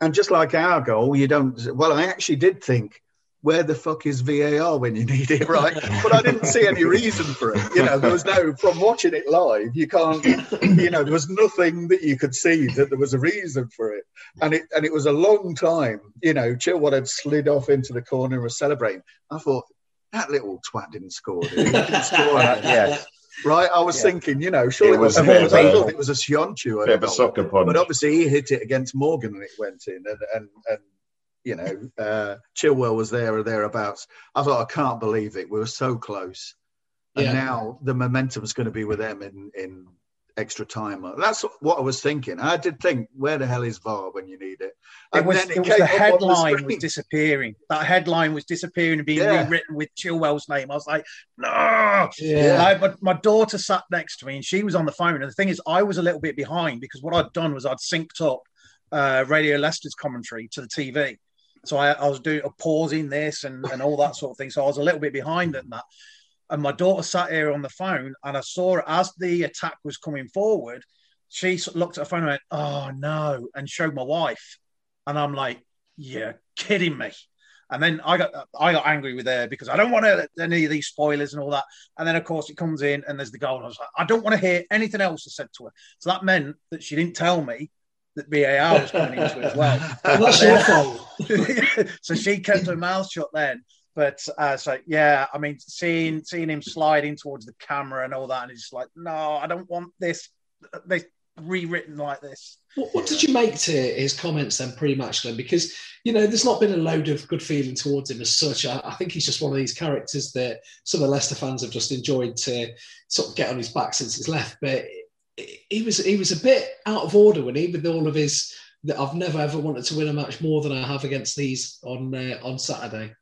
And just like our goal, you don't. Well, I actually did think, where the fuck is VAR when you need it, right? (laughs) but I didn't see any reason for it. You know, there was no, from watching it live, you can't, you know, there was nothing that you could see that there was a reason for it. And it, and it was a long time, you know, Chilwell had slid off into the corner and was celebrating. I thought, that little twat didn't score, did he? He didn't (laughs) score yeah. Right, I was Yeah. thinking, you know, surely It was it a was, of I a- thought it was a Sionchu, Bit of a sucker punch. but obviously he hit it against Morgan and it went in, and and, and you know, uh, Chilwell was there or thereabouts. I thought, I can't believe it. We were so close, and Yeah. now the momentum's going to be with them in in extra time. That's what I was thinking. I did think, where the hell is VAR when you need it? It was, then it was the up on headline was disappearing. That headline was disappearing and being Yeah. rewritten with Chilwell's name. I was like, no. Yeah. I, but my daughter sat next to me and she was on the phone. And the thing is, I was a little bit behind because what I'd done was I'd synced up uh, Radio Leicester's commentary to the TV. So I, I was doing a pause in this and, and all that sort of thing. So I was a little bit behind in that. And my daughter sat here on the phone and I saw as the attack was coming forward. She looked at her phone and went, Oh no, and showed my wife. And I'm like, You're kidding me. And then I got I got angry with her because I don't want to, any of these spoilers and all that. And then of course it comes in and there's the goal. And I was like, I don't want to hear anything else I said to her. So that meant that she didn't tell me that VAR was coming into it as well. Well, (laughs) that's your fault. (laughs) so she kept her mouth shut then. But uh, so yeah, I mean, seeing seeing him sliding towards the camera and all that, and he's like, no, I don't want this this rewritten like this. What, what did you make to his comments then pre-match, Glenn? Because you know, there's not been a load of good feeling towards him as such. I, I think he's just one of these characters that some of the Leicester fans have just enjoyed to sort of get on his back since he's left. But he was he was a bit out of order when he with all of his that I've never ever wanted to win a match more than I have against these on uh, on Saturday.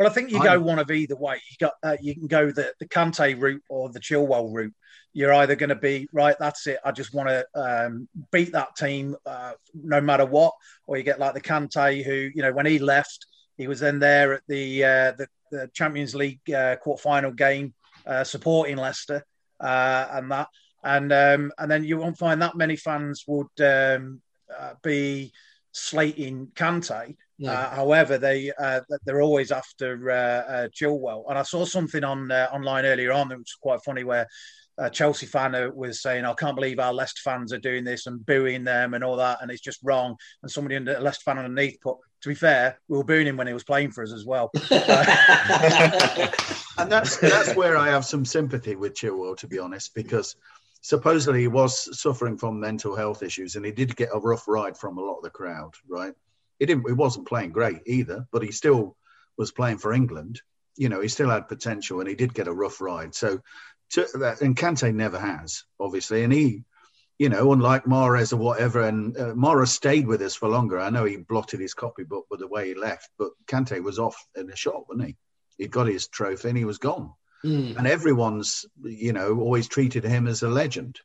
Well, I think you go one of either way. You got uh, you can go the the Kante route or the Chilwell route. You're either going to be right. That's it. I just want to um, beat that team uh, no matter what, or you get like the Kante who you know when he left, he was then there at the uh, the, the, Champions League uh, quarter final game uh, supporting Leicester uh, and that, and um, and then you won't find that many fans would um, uh, be slating Kante. No. Uh, however, they uh, they're always after uh, uh Chilwell, and I saw something on uh, online earlier on that was quite funny where. A Chelsea fan was saying, "I can't believe our Leicester fans are doing this and booing them and all that, and it's just wrong." And somebody under a Leicester fan underneath put, "To be fair, we were booing him when he was playing for us as well." (laughs) (laughs) and that's that's where I have some sympathy with Chilwell, to be honest, because supposedly he was suffering from mental health issues and he did get a rough ride from a lot of the crowd, right? He didn't he wasn't playing great either, but he still was playing for England. You know, he still had potential and he did get a rough ride. So to, and Kante never has, obviously. And he, you know, unlike Mahrez or whatever, and uh, Mahrez stayed with us for longer. I know he blotted his copybook with the way he left, but Kante was off in a shot, wasn't he? He got his trophy and he was gone. Mm. And everyone's, you know, always treated him as a legend.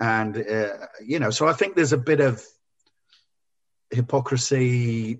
And, uh, you know, so I think there's a bit of hypocrisy,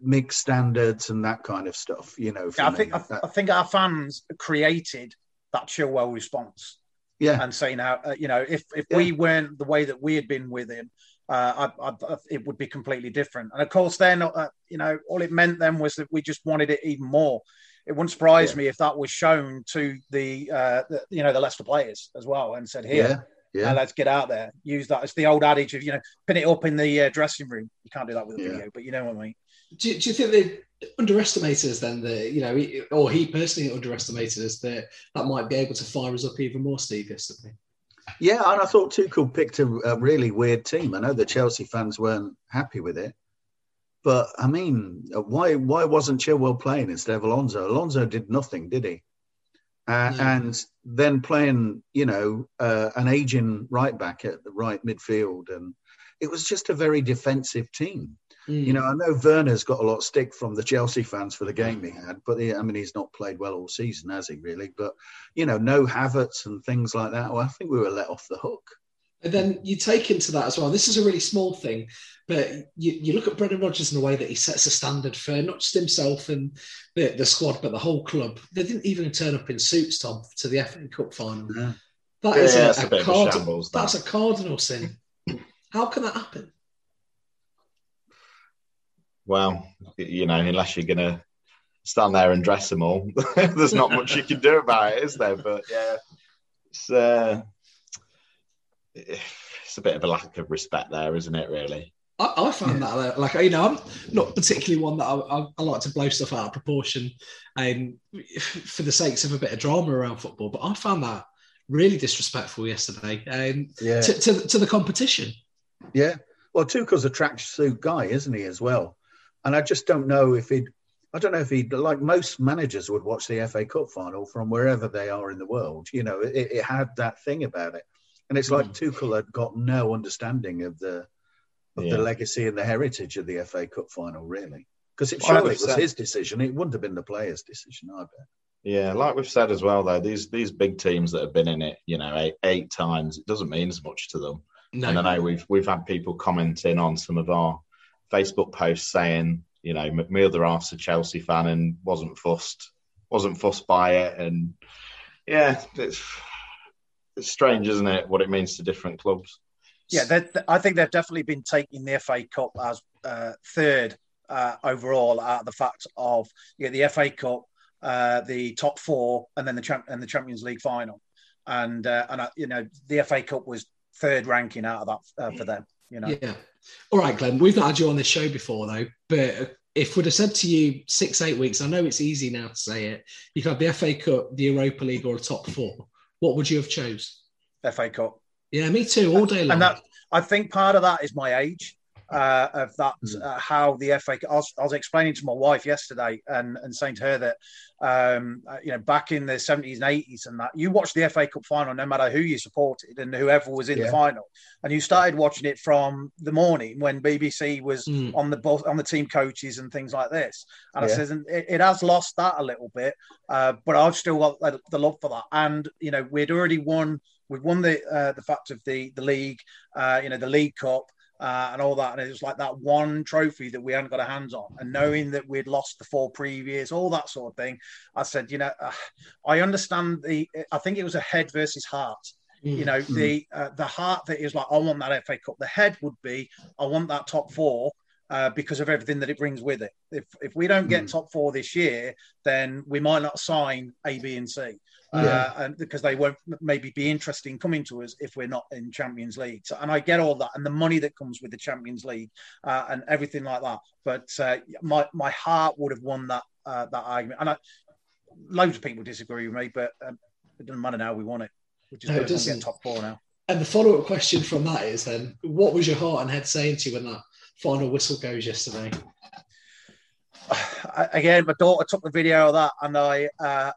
mixed standards, and that kind of stuff, you know. Yeah, I think, I, I, think our fans created that Chilwell response. Yeah. And saying, how, uh, you know, if, if yeah. we weren't the way that we had been with him, uh, I, I, it would be completely different. And of course, then, uh, you know, all it meant then was that we just wanted it even more it wouldn't surprise yeah. me if that was shown to the, uh, the, you know the Leicester players as well and said here. Yeah. Uh, let's get out there. Use that. It's the old adage of you know pin it up in the uh, dressing room. You can't do that with a video, but you know what I mean. Do, do you think they underestimated us then? That you know, or he personally underestimated us that that might be able to fire us up even more, Steve, yesterday. Yeah, and I thought Tuchel picked a, a, really weird team. I know the Chelsea fans weren't happy with it, but I mean, why why wasn't Chilwell playing instead of Alonso? Alonso did nothing, did he? Uh, yeah. And then playing, you know, uh, an aging right back at the right midfield, and it was just a very defensive team. Mm. You know, I know Werner's got a lot of stick from the Chelsea fans for the game he had, but he, I mean, he's not played well all season, has he? Really? But you know, no Havertz and things like that. Well, I think we were let off the hook. And then you take into that as well. This is a really small thing, but you, you look at Brendan Rodgers in the way that he sets a standard for not just himself and the, the squad, but the whole club. They didn't even turn up in suits, Tom, to the FA Cup final. Yeah. That is yeah, a, a, a, card, shambles, that. that's a cardinal sin. How can that happen? Well, you know, unless you're going to stand there and dress them all, (laughs) there's not much you can do about it, is there? But yeah, it's. Uh, it's a bit of a lack of respect there, isn't it? Really. I, I found yeah. that like you know I'm not particularly one that I, I, I like to blow stuff out of proportion, and um, for the sakes of a bit of drama around football. But I found that really disrespectful yesterday, um, yeah. to, to, to the competition. Yeah, well, Tuchel's a tracksuit guy, isn't he, as well? And I just don't know if he'd. I don't know if he, like most managers, would watch the FA Cup final from wherever they are in the world. You know, it, it had that thing about it. And it's like mm. Tuchel had got no understanding of the of yeah. the legacy and the heritage of the FA Cup final, really. Because it surely was his decision. It wouldn't have been the players' decision, I bet. Yeah, like we've said as well, though, these these big teams that have been in it, you know, eight, eight times, it doesn't mean as much to them. No. And I know we've we've had people commenting on some of our Facebook posts saying, you know, my other half's a Chelsea fan and wasn't fussed, wasn't fussed by it, and yeah, it's it's strange, isn't it? What it means to different clubs. Yeah, I think they've definitely been taking the FA Cup as uh, third uh, overall of the fact of you the FA Cup, uh, the top four, and then the champ- and the Champions League final, and uh, and uh, you know the FA Cup was third ranking out of that uh, for them. You know. Yeah. All right, Glenn. We've not had you on this show before though, but if we'd have said to you six, eight weeks, I know it's easy now to say it. You could have the FA Cup, the Europa League, or a top four what would you have chose? FA Cup. Yeah, me too, all day long. And that I think part of that is my age. Uh, of that, mm. uh, how the FA. I was, I was, explaining to my wife yesterday and, and saying to her that, um, uh, you know, back in the 70s and 80s and that, you watched the FA Cup final no matter who you supported and whoever was in yeah. the final. And you started watching it from the morning when BBC was mm. on the on the team coaches and things like this. And yeah. I says, and it, it, has lost that a little bit, uh, but I've still got the, the love for that. And, you know, we'd already won we've won the uh, the fact of the the league, uh, you know, the League Cup. Uh, and all that, and it was like that one trophy that we hadn't got our hands on, and knowing that we'd lost the four previous, all that sort of thing. I said, you know, uh, I understand the. I think it was a head versus heart. Mm, you know, mm. the uh, the heart that is like, I want that FA Cup. The head would be, I want that top four, uh, because of everything that it brings with it. If if we don't get mm. top four this year, then we might not sign A, B, and C yeah. uh, and because they won't maybe be interested in coming to us if we're not in Champions League. So, and I get all that and the money that comes with the Champions League uh, and everything like that. But uh, my my heart would have won that uh, that argument. And I, loads of people disagree with me, but um, it doesn't matter now. We won it. No, it get top four now. And the follow up question from that is then, what was your heart and head saying to you when that final whistle goes yesterday? (sighs) Again, my daughter took the video of that, and I, uh,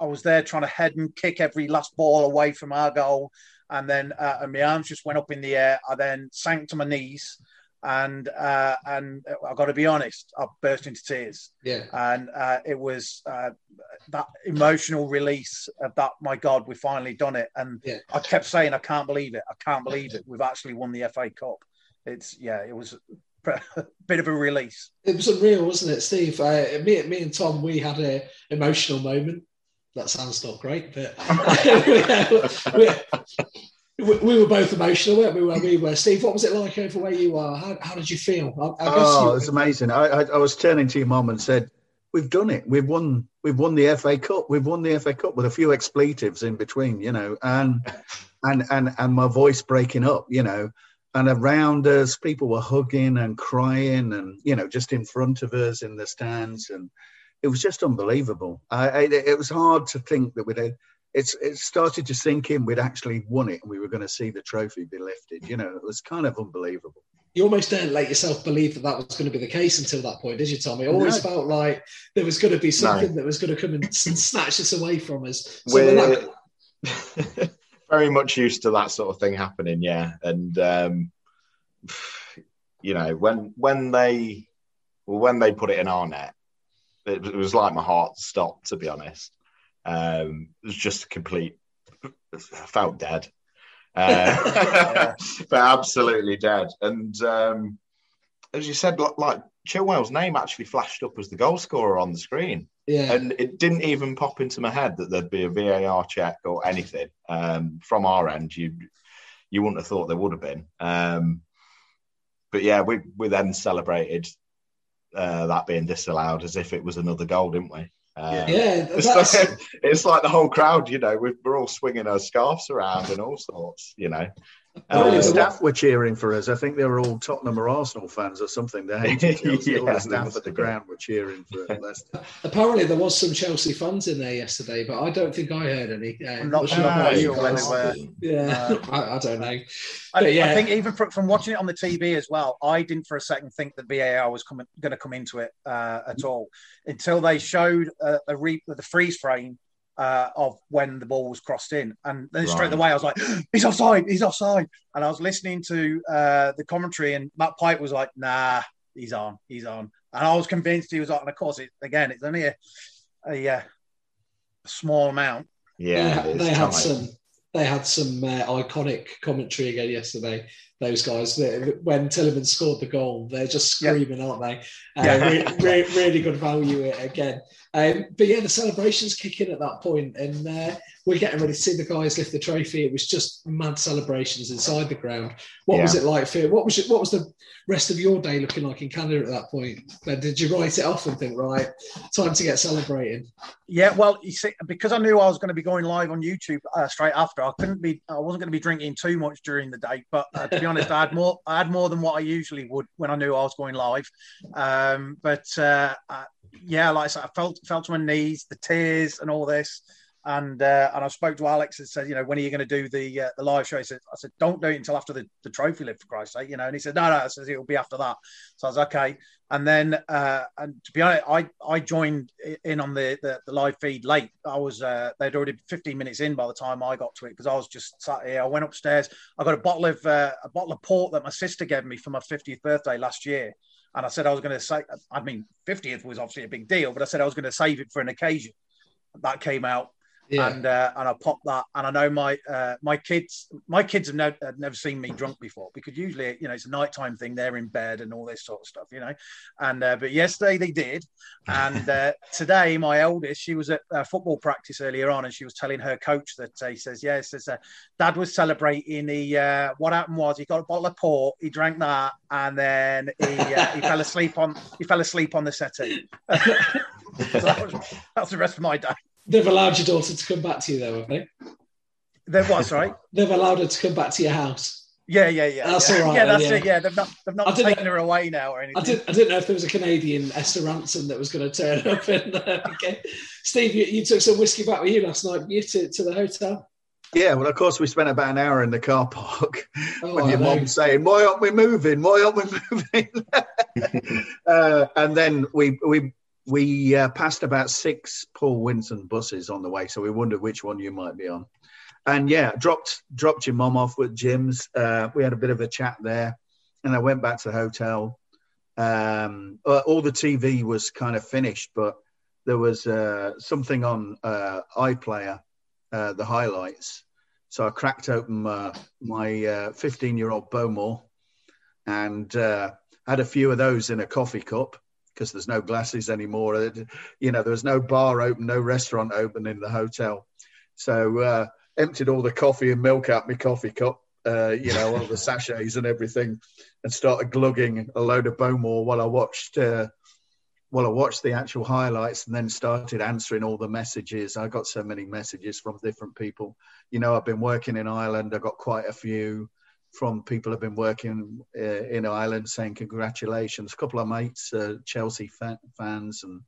I was there trying to head and kick every last ball away from our goal, and then uh, and my arms just went up in the air. I then sank to my knees, and uh, and I've got to be honest, I burst into tears. Yeah, and uh, it was uh, that emotional release of that. My God, we finally done it, and yeah. I kept saying, I can't believe it. I can't believe it. We've actually won the FA Cup. It's yeah, it was a (laughs) bit of a release. It was unreal, wasn't it, Steve? Uh, me, me and Tom, we had an emotional moment that sounds not great, but we, (laughs) (laughs) we, we, were both emotional, weren't we? Where we were, Steve. What was it like over where you are? How, how did you feel? I, I oh, you... it was amazing. I, I, I was turning to your mum and said, "We've done it. We've won. We've won the FA Cup. We've won the FA Cup with a few expletives in between, you know, and and and and my voice breaking up, you know." and around us people were hugging and crying and you know just in front of us in the stands and it was just unbelievable. I, I, it was hard to think that we'd. It's it started to sink in. We'd actually won it, and we were going to see the trophy be lifted. You know, it was kind of unbelievable. You almost didn't let yourself believe that that was going to be the case until that point, did you, Tommy? It always no. felt like there was going to be something no. that was going to come and snatch us away from us. So we're that... (laughs) very much used to that sort of thing happening, yeah. And um, you know, when when they when they put it in our net, it, it was like my heart stopped. To be honest, um, it was just a complete. I felt dead, uh, (laughs) but absolutely dead. And um, as you said, like Chilwell's name actually flashed up as the goal scorer on the screen. Yeah. And it didn't even pop into my head that there'd be a VAR check or anything um, from our end. You you wouldn't have thought there would have been. Um, but yeah, we we then celebrated uh, that being disallowed as if it was another goal, didn't we? Um, yeah, (laughs) it's like, it's like, the whole crowd, you know, we're all swinging our scarves around and all sorts, you know. All the uh, staff were cheering for us. I think they were all Tottenham or Arsenal fans or something. They hated (laughs) Chelsea. yeah, all the staff at the ground were cheering for Leicester. (laughs) Apparently, there was some Chelsea fans in there yesterday, but I don't think I heard any. Uh, I'm not sure when they were. Yeah, uh, (laughs) I, I, don't know. I, yeah. I, think even from, from, watching it on the TV as well, I didn't for a second think that VAR was going to come into it uh, at all until they showed uh, a re- the freeze frame uh, of when the ball was crossed in. And then right. straight away, I was like, (gasps) he's offside, he's offside. And I was listening to uh, the commentary, and Matt Piper was like, nah, he's on, he's on. And I was convinced he was on. And of course, it, again, it's only a, a, uh, a small amount. Yeah, they, they had some. They had some uh, iconic commentary again yesterday. Those guys, when Tielemans scored the goal, they're just screaming, aren't they? Uh, yeah. re- re- really good value again. Um, but yeah, the celebrations kick in at that point, and uh, we're getting ready to see the guys lift the trophy. It was just mad celebrations inside the ground. What yeah. was it like for What was it, what was the rest of your day looking like in Canada at that point? Then Did you write it off and think, right, time to get celebrating? Yeah, well, you see, because I knew I was going to be going live on YouTube uh, straight after, I couldn't be, I wasn't going to be drinking too much during the day. But uh, to be honest, I had more, I had more than what I usually would when I knew I was going live. Um, but uh, yeah, like I said, I felt felt to my knees, the tears, and all this. And uh, and I spoke to Alex and said, you know, when are you going to do the uh, the live show? He said, I said, don't do it until after the, the trophy lift, for Christ's sake, you know. And he said, no, no, I said it'll be after that. So I was okay. And then, uh, and to be honest, I I joined in on the the, the live feed late. I was uh, they'd already 15 minutes in by the time I got to it because I was just sat here. I went upstairs. I got a bottle of uh, a bottle of port that my sister gave me for my 50th birthday last year. And I said I was going to say, I mean, 50th was obviously a big deal, but I said I was going to save it for an occasion. That came out yeah. and uh, and I popped that. And I know my uh, my kids my kids have, no, have never seen me drunk before because usually you know it's a nighttime thing. They're in bed and all this sort of stuff, you know. And uh, but yesterday they did, and uh, (laughs) today my eldest she was at football practice earlier on, and she was telling her coach that uh, he says yeah, says uh, Dad was celebrating. He what happened was he got a bottle of port, he drank that, and then he he fell asleep on he fell asleep on the settee. (laughs) so that was, that's the rest of my day. They've allowed your daughter to come back to you, though, have they? They've what? Sorry. They've allowed her to come back to your house. Yeah, yeah, yeah. That's yeah. all right. Yeah, that's yeah. it. Yeah, they've not they've not taken know, her away now or anything. I didn't I didn't know if there was a Canadian Esther Rantzen that was going to turn (laughs) up. And uh, okay. Steve, you, you, took some whiskey back with you last night. You to, to the hotel. Yeah, well, of course, we spent about an hour in the car park oh, with your mom saying, "Why aren't we moving? Why aren't we (laughs) moving?" (laughs) uh, and then we we we uh, passed about six Paul Winson buses on the way, so we wondered which one you might be on. And yeah, dropped dropped your mom off with Jim's. Uh, we had a bit of a chat there, and I went back to the hotel. Um, uh, all the TV was kind of finished, but there was uh, something on uh, iPlayer, uh, the highlights. So I cracked open my 15 year old Bowmore and had a few of those in a coffee cup because there's no glasses anymore. You know, there was no bar open, no restaurant open in the hotel. So uh, emptied all the coffee and milk out my coffee cup, uh, you know, all the (laughs) sachets and everything, and started glugging a load of Bowmore while I watched. Uh, while I watched the actual highlights and then started answering all the messages. I got so many messages from different people. You know, I've been working in Ireland. I got quite a few from people have been working uh, in Ireland saying congratulations. A couple of mates, uh, Chelsea fan, fans, and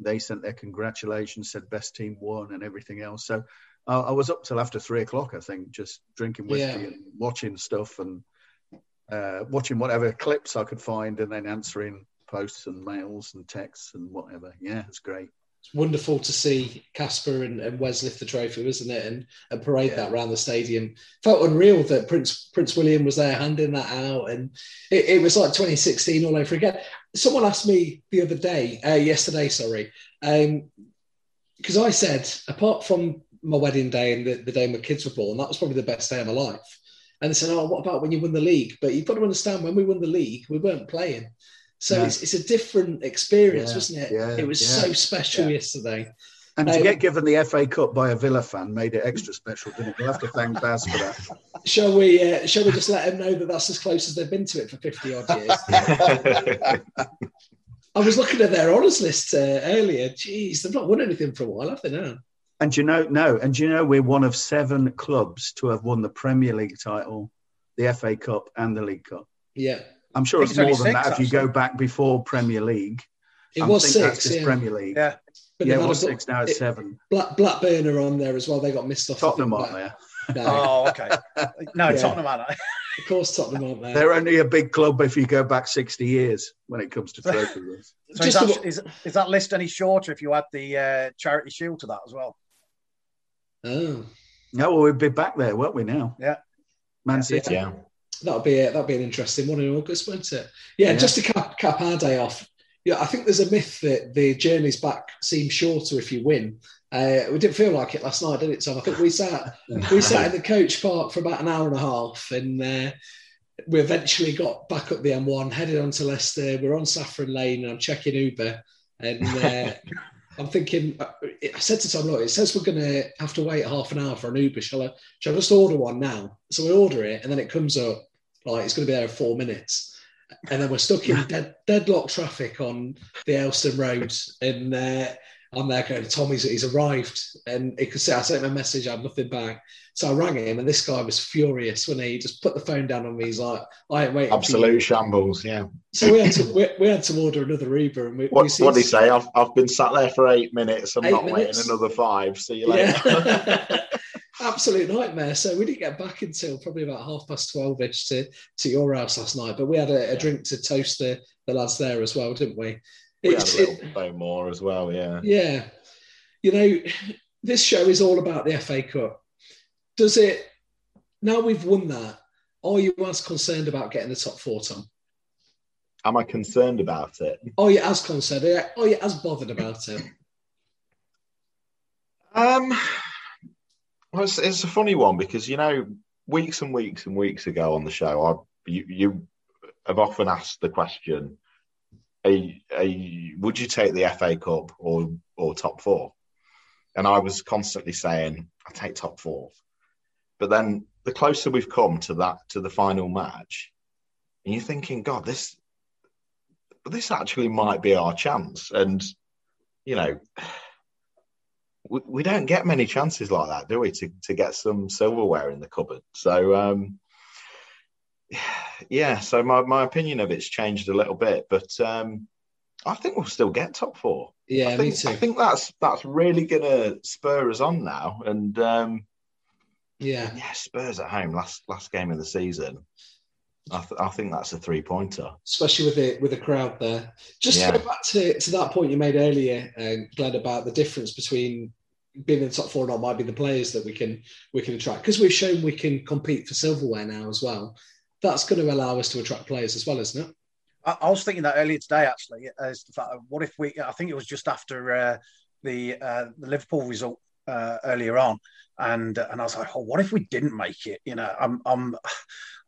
they sent their congratulations, said best team won and everything else. So I, I was up till after three o'clock, I think, just drinking whiskey yeah. and watching stuff and uh, watching whatever clips I could find and then answering posts and mails and texts and whatever. Yeah, it's great wonderful to see Kasper and, and Wes lift the trophy, wasn't it? And, and parade yeah. that around the stadium. Felt unreal that Prince Prince William was there handing that out, and it, it was like 2016 all over again. Someone asked me the other day, uh, yesterday, sorry, because um, I said apart from my wedding day and the, the day my kids were born, that was probably the best day of my life. And they said, "Oh, what about when you won the league?" But you've got to understand, when we won the league, we weren't playing. So it's, it's a different experience, yeah, wasn't it? Yeah, it was yeah, so special yesterday. And to um, get given the FA Cup by a Villa fan made it extra special, didn't it? We'll have to thank Baz for that. Shall we? Uh, shall we just let them know that that's as close as they've been to it for fifty odd years? I was looking at their honours list uh, earlier. Jeez, they've not won anything for a while, have they? Now. And you know, no, and you know, we're one of seven clubs to have won the Premier League title, the FA Cup, and the League Cup. Yeah. I'm sure it's, it's more than six, that actually. if you go back before Premier League. It I'm was six. Yeah. Premier League. Yeah. But yeah, it was six. Now it's it, seven. Black, Blackburn are on there as well. They got missed off. Tottenham aren't there? No. Oh, okay. No, (laughs) yeah. Tottenham aren't they? Of course, Tottenham aren't there. They're only a big club if you go back 60 years when it comes to trophy lists. (laughs) so is that, is, is that list any shorter if you add the uh, Charity Shield to that as well? Oh. No, well, we'd be back there, won't we now? Yeah. Man City. Yeah that'll be a, that'll be an interesting one in August, won't it? Yeah, yeah. just to cap, cap our day off. Yeah, I think there's a myth that the journeys back seem shorter if you win. Uh, we didn't feel like it last night, did it, Tom? I think we sat (laughs) we sat in the coach park for about an hour and a half, and uh, we eventually got back up the M1, headed on to Leicester. We're on Saffron Lane, and I'm checking Uber, and uh, (laughs) I'm thinking. Uh, I said to Tom, "Look, it says we're going to have to wait half an hour for an Uber. Shall I? Shall I just order one now?" So we order it, and then it comes up like it's going to be there in four minutes. And then we're stuck in (laughs) dead, deadlock traffic on the Aylestone Road. And uh, I'm there going, Tommy's he's arrived. And he could say, I sent him a message, I have nothing back. So I rang him, and this guy was furious when he just put the phone down on me. He's like, I ain't waiting. Absolute shambles, yeah. So we had to we, we, had to order another Uber. And we, what, we what did he say? I've, I've been sat there for eight minutes. I'm Eight not minutes? waiting another five. See you later. Yeah. (laughs) (laughs) Absolute nightmare. So we didn't get back until probably about half past 12 ish to, to your house last night. But we had a, a drink to toast the, the lads there as well, didn't we? we had a little it- bit more as well, yeah. yeah. You know, this show is all about the FA Cup. Does it, now we've won that, are you as concerned about getting the top four, Tom? Am I concerned about it? Are you as concerned? Are you as bothered about it? Um, well, it's, it's a funny one because you know, weeks and weeks and weeks ago on the show, I you, you have often asked the question: are you- Would you take the FA Cup or or top four? And I was constantly saying, I take top four. But then the closer we've come to that to the final match, and you're thinking, God, this this actually might be our chance. And you know, we, we don't get many chances like that, do we? To to get some silverware in the cupboard. So um, (sighs) yeah, so my, my opinion of it's changed a little bit, but um, I think we'll still get top four. Yeah, I think, me too. I think that's that's really gonna spur us on now. And um, Yeah. yeah, Spurs at home last last game of the season. I, th- I think that's a three pointer. especially with the with the crowd there. Just Yeah. to go back to, to that point you made earlier, uh, Glenn, about the difference between being in the top four or not might be the players that we can we can attract because we've shown we can compete for silverware now as well. That's going to allow us to attract players as well, isn't it? I, I was thinking that earlier today, actually. As the fact, of what if we? I think it was just after uh, the uh, the Liverpool result uh, earlier on, and uh, and I was like, oh, what if we didn't make it? You know, I'm I'm.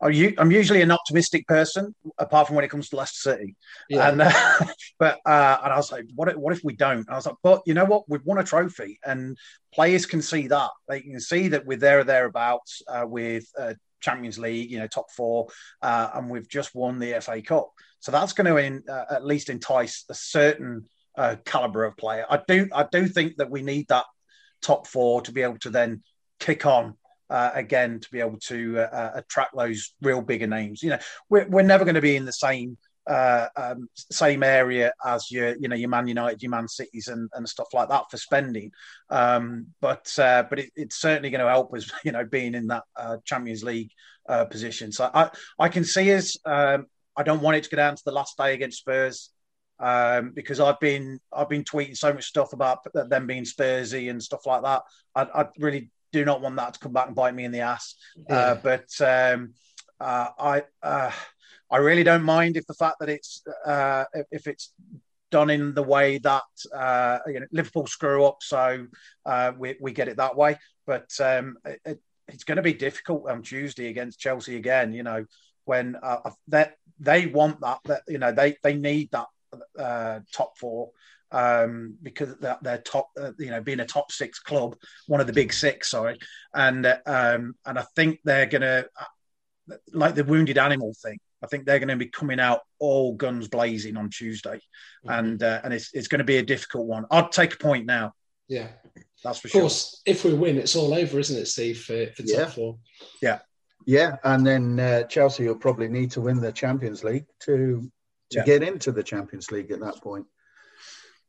Are you, I'm usually an optimistic person, apart from when it comes to Leicester City. Yeah. And uh, (laughs) but uh, and I was like, what if, what if we don't? And I was like, but you know what? We've won a trophy, and players can see that. They can see that we're there or thereabouts uh, with uh, Champions League, you know, top four, uh, and we've just won the FA Cup. So that's going to in, uh, at least entice a certain uh, caliber of player. I do I do think that we need that top four to be able to then kick on uh, again to be able to uh, attract those real bigger names. You know, we're, we're never going to be in the same uh, um, same area as your you know your Man United, your Man Cities, and, and stuff like that for spending. Um, but uh, but it, it's certainly going to help us, (laughs) you know, being in that uh, Champions League uh, position. So I I can see us. Um, I don't want it to go down to the last day against Spurs. Um, because I've been I've been tweeting so much stuff about them being Spursy and stuff like that. I, I really do not want that to come back and bite me in the ass. Uh, but um, uh, I uh, I really don't mind if the fact that it's uh, if- it's done in the way that uh, you know, Liverpool screw up, so uh, we we get it that way. But um, it, it- it's going to be difficult on Tuesday against Chelsea again. You know when uh, that they want that that you know they they need that uh, top four um, because they're, they're top, uh, you know, being a top six club, one of the big six, sorry, and uh, um, and I think they're gonna like the wounded animal thing. I think they're going to be coming out all guns blazing on Tuesday, and uh, and it's it's going to be a difficult one. I'd take a point now. Yeah. That's for Of sure. Of course, if we win, it's all over, isn't it, Steve, for, for Yeah. top four? Yeah. Yeah, and then uh, Chelsea will probably need to win the Champions League to to Yeah. get into the Champions League at that point.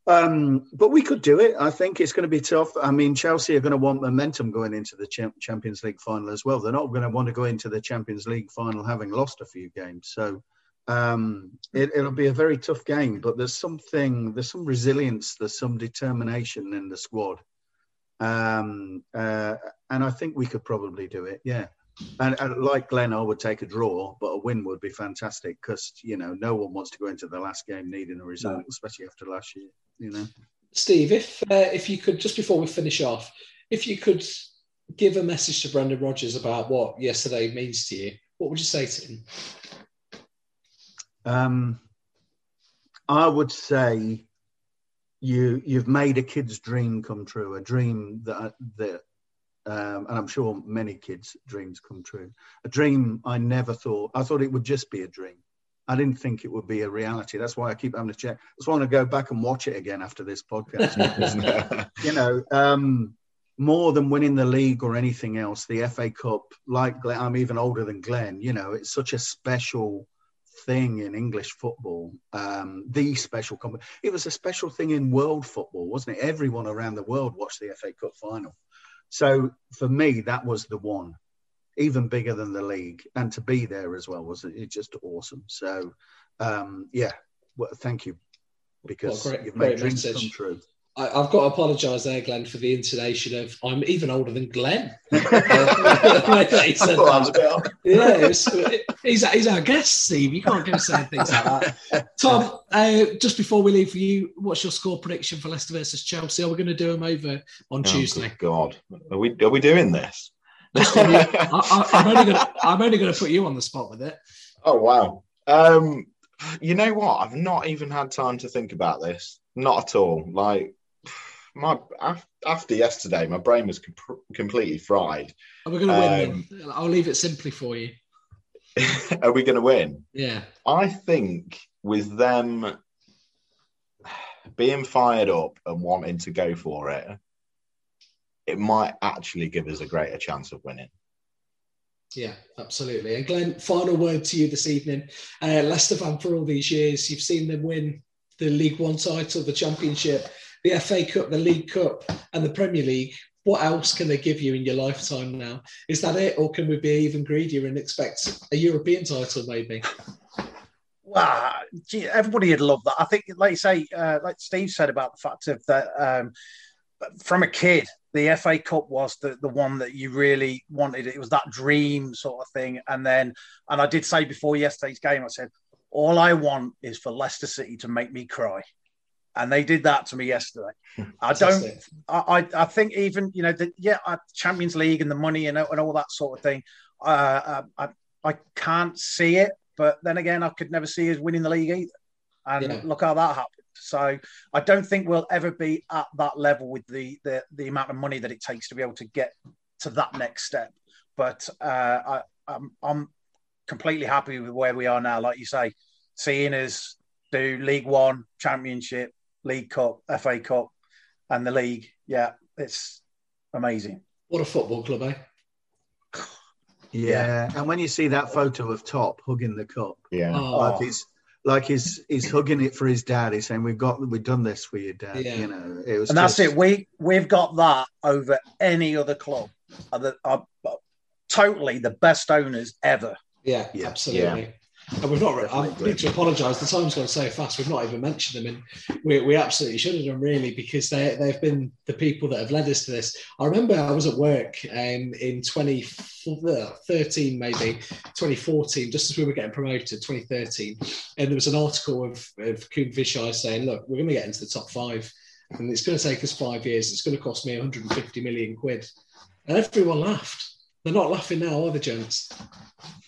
Um, but we could do it. I think it's going to be tough. I mean, Chelsea are going to want momentum going into the Champions League final as well. They're not going to want to go into the Champions League final having lost a few games. So um, it, it'll be a very tough game. But there's something, there's some resilience, there's some determination in the squad, um, uh, and I think we could probably do it. Yeah. And, and like Glenn, I would take a draw, but a win would be fantastic because you know no one wants to go into the last game needing a result, especially after last year. You know, Steve, if uh, if you could just before we finish off, if you could give a message to Brendan Rodgers about what yesterday means to you, what would you say to him? um, I would say you you've made a kid's dream come true, a dream that that. Um, and I'm sure many kids' dreams come true. A dream I never thought. I thought it would just be a dream, I didn't think it would be a reality. That's why I keep having to check. I just want to go back and watch it again after this podcast. (laughs) you know, um, more than winning the league or anything else, the FA Cup, like Glenn, I'm even older than Glenn, you know, it's such a special thing in English football. Um, the special, comp- it was a special thing in world football, wasn't it? Everyone around the world watched the FA Cup final. So for me, that was the one even bigger than the league, and to be there as well was it just awesome. So, um, yeah, well, thank you because well, great, you've made dreams message. come true. I, have got to apologise there, Glenn, for the intonation of I'm even older than Glenn. he said that. Yeah, was, he's, he's our guest, Steve. You can't go saying things like that. (laughs) Tom, uh, just before we leave for you, what's your score prediction for Leicester versus Chelsea? Are we going to do them over on oh, Tuesday? God, are we are we doing this? I, am only going to put you on the spot with it. Oh wow! Um, you know what? I've not even had time to think about this. Not at all. Like my after yesterday, my brain was comp- completely fried. Are we going to um, win? I'll leave it simply for you. (laughs) are we going to win? Yeah. I think with them being fired up and wanting to go for it, it might actually give us a greater chance of winning. Yeah, absolutely. And Glenn, final word to you this evening. Uh, Leicester fan for all these years, you've seen them win the League One title, the Championship, the FA Cup, the League Cup, and the Premier League. What else can they give you in your lifetime now? Is that it, or can we be even greedier and expect a European title maybe? Well, gee, everybody would love that. I think, like you say, uh, like Steve said about the fact of that um, from a kid, the FA Cup was the, the one that you really wanted. It was that dream sort of thing. And then, and I did say before yesterday's game, I said, all I want is for Leicester City to make me cry. And they did that to me yesterday. I don't, I, I think even, you know, the, yeah, uh, Champions League and the money and, and all that sort of thing, uh, I, I can't see it. But then again, I could never see us winning the league either. And yeah. look how that happened. So I don't think we'll ever be at that level with the, the, the amount of money that it takes to be able to get to that next step. But uh, I, I'm, I'm completely happy with where we are now. Like you say, seeing us do League One, Championship, League Cup, FA Cup, and the league. Yeah, it's amazing. What a football club, eh? Yeah. yeah. and when you see that photo of Top hugging the cup, yeah, oh. like he's like he's he's hugging it for his dad. He's saying, "We've got we've done this for your dad." Yeah. You know, it was and just... that's it. We we've got that over any other club. Are the, are totally the best owners ever. Yeah, yeah. absolutely. And we've not, I need to apologise. The time's gone so fast, we've not even mentioned them. And we, we absolutely should have done, really, because they, they've been the people that have led us to this. I remember I was at work um, in 2013, maybe 2014, just as we were getting promoted, 2013. And there was an article of, of Khun Vichai saying, look, we're going to get into the top five. And it's going to take us five years. It's going to cost me 150 million quid. And everyone laughed. They're not laughing now, are they, gents?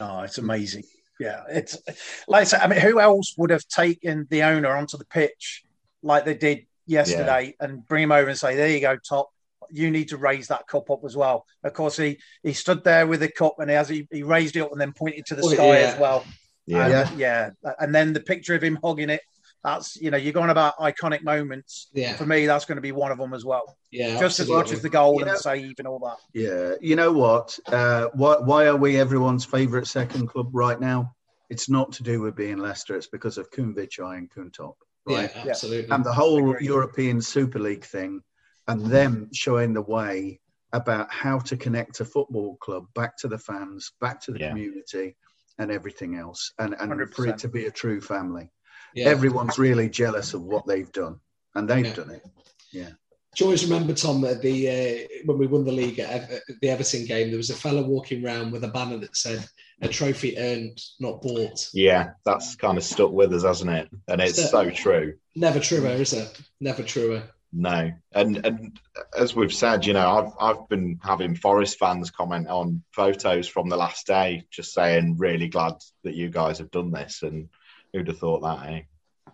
Oh, it's amazing yeah, it's like I said. I mean, who else would have taken the owner onto the pitch like they did yesterday yeah. and bring him over and say, "There you go, top. You need to raise that cup up as well." Of course, he he stood there with the cup and he as he, he raised it up and then pointed to the sky yeah. as well. Yeah. And, yeah, and then the picture of him hugging it. That's you know you're going about iconic moments. Yeah. For me, that's going to be one of them as well. Yeah. Just absolutely. as much as the goal you and know, the save and all that. Yeah. You know what? Uh, why, why are we everyone's favourite second club right now? It's not to do with being Leicester. It's because of Khun Vichai and Khun Top. Right. Yeah, absolutely. And the whole European Super League thing, and them showing the way about how to connect a football club back to the fans, back to the yeah. community, and everything else, and and 100%. for it to be a true family. Yeah. Everyone's really jealous of what they've done, and they've yeah. done it. Yeah. Do you always remember Tom that the uh, when we won the league at the Everton game, there was a fella walking around with a banner that said "A trophy earned, not bought." Yeah, that's kind of stuck with us, hasn't it? And it's so, so true. Never truer, is it? Never truer. No, and and as we've said, you know, I've I've been having Forest fans comment on photos from the last day, just saying, really glad that you guys have done this, and who'd have thought that, eh?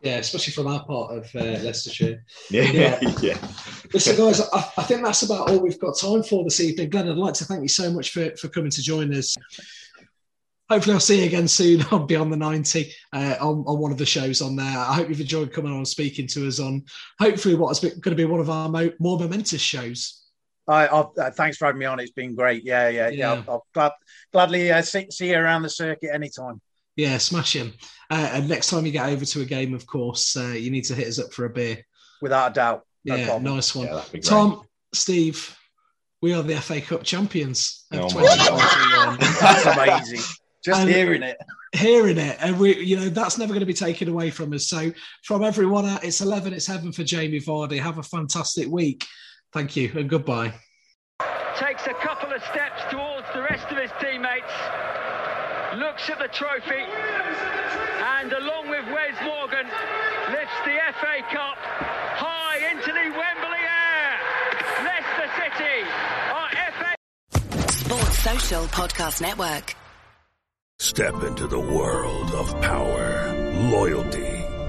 Yeah, especially from our part of uh, Leicestershire. (laughs) Yeah, yeah. (laughs) yeah. Listen, guys, I, I, think that's about all we've got time for this evening. Glenn, I'd like to thank you so much for, for coming to join us. hopefully I'll see you again soon (laughs) on Beyond the 90 uh, on, on one of the shows on there. I hope you've enjoyed coming on and speaking to us on hopefully what's going to be one of our mo- more momentous shows. I, uh, thanks for having me on. It's been great. Yeah, yeah, yeah. Yeah. I'll, I'll glad, gladly uh, see, see you around the circuit anytime. Yeah, smash him. Uh, and next time you get over to a game, of course, uh, you need to hit us up for a beer. Without a doubt. No yeah, problem. nice one. Yeah, that'd be great. Tom, Steve, we are the FA Cup champions of Oh 2021. (laughs) That's amazing. Just And- hearing it. hearing it and we you know that's never going to be taken away from us so from everyone at it's 11 it's heaven for jamie vardy have a fantastic week thank you and goodbye takes a couple of steps towards the rest of his teammates, looks at the trophy, and along with Wes Morgan, lifts the FA Cup high into the Wembley air. Leicester City are FA Sports Social Podcast Network. Step into the world of power, loyalty,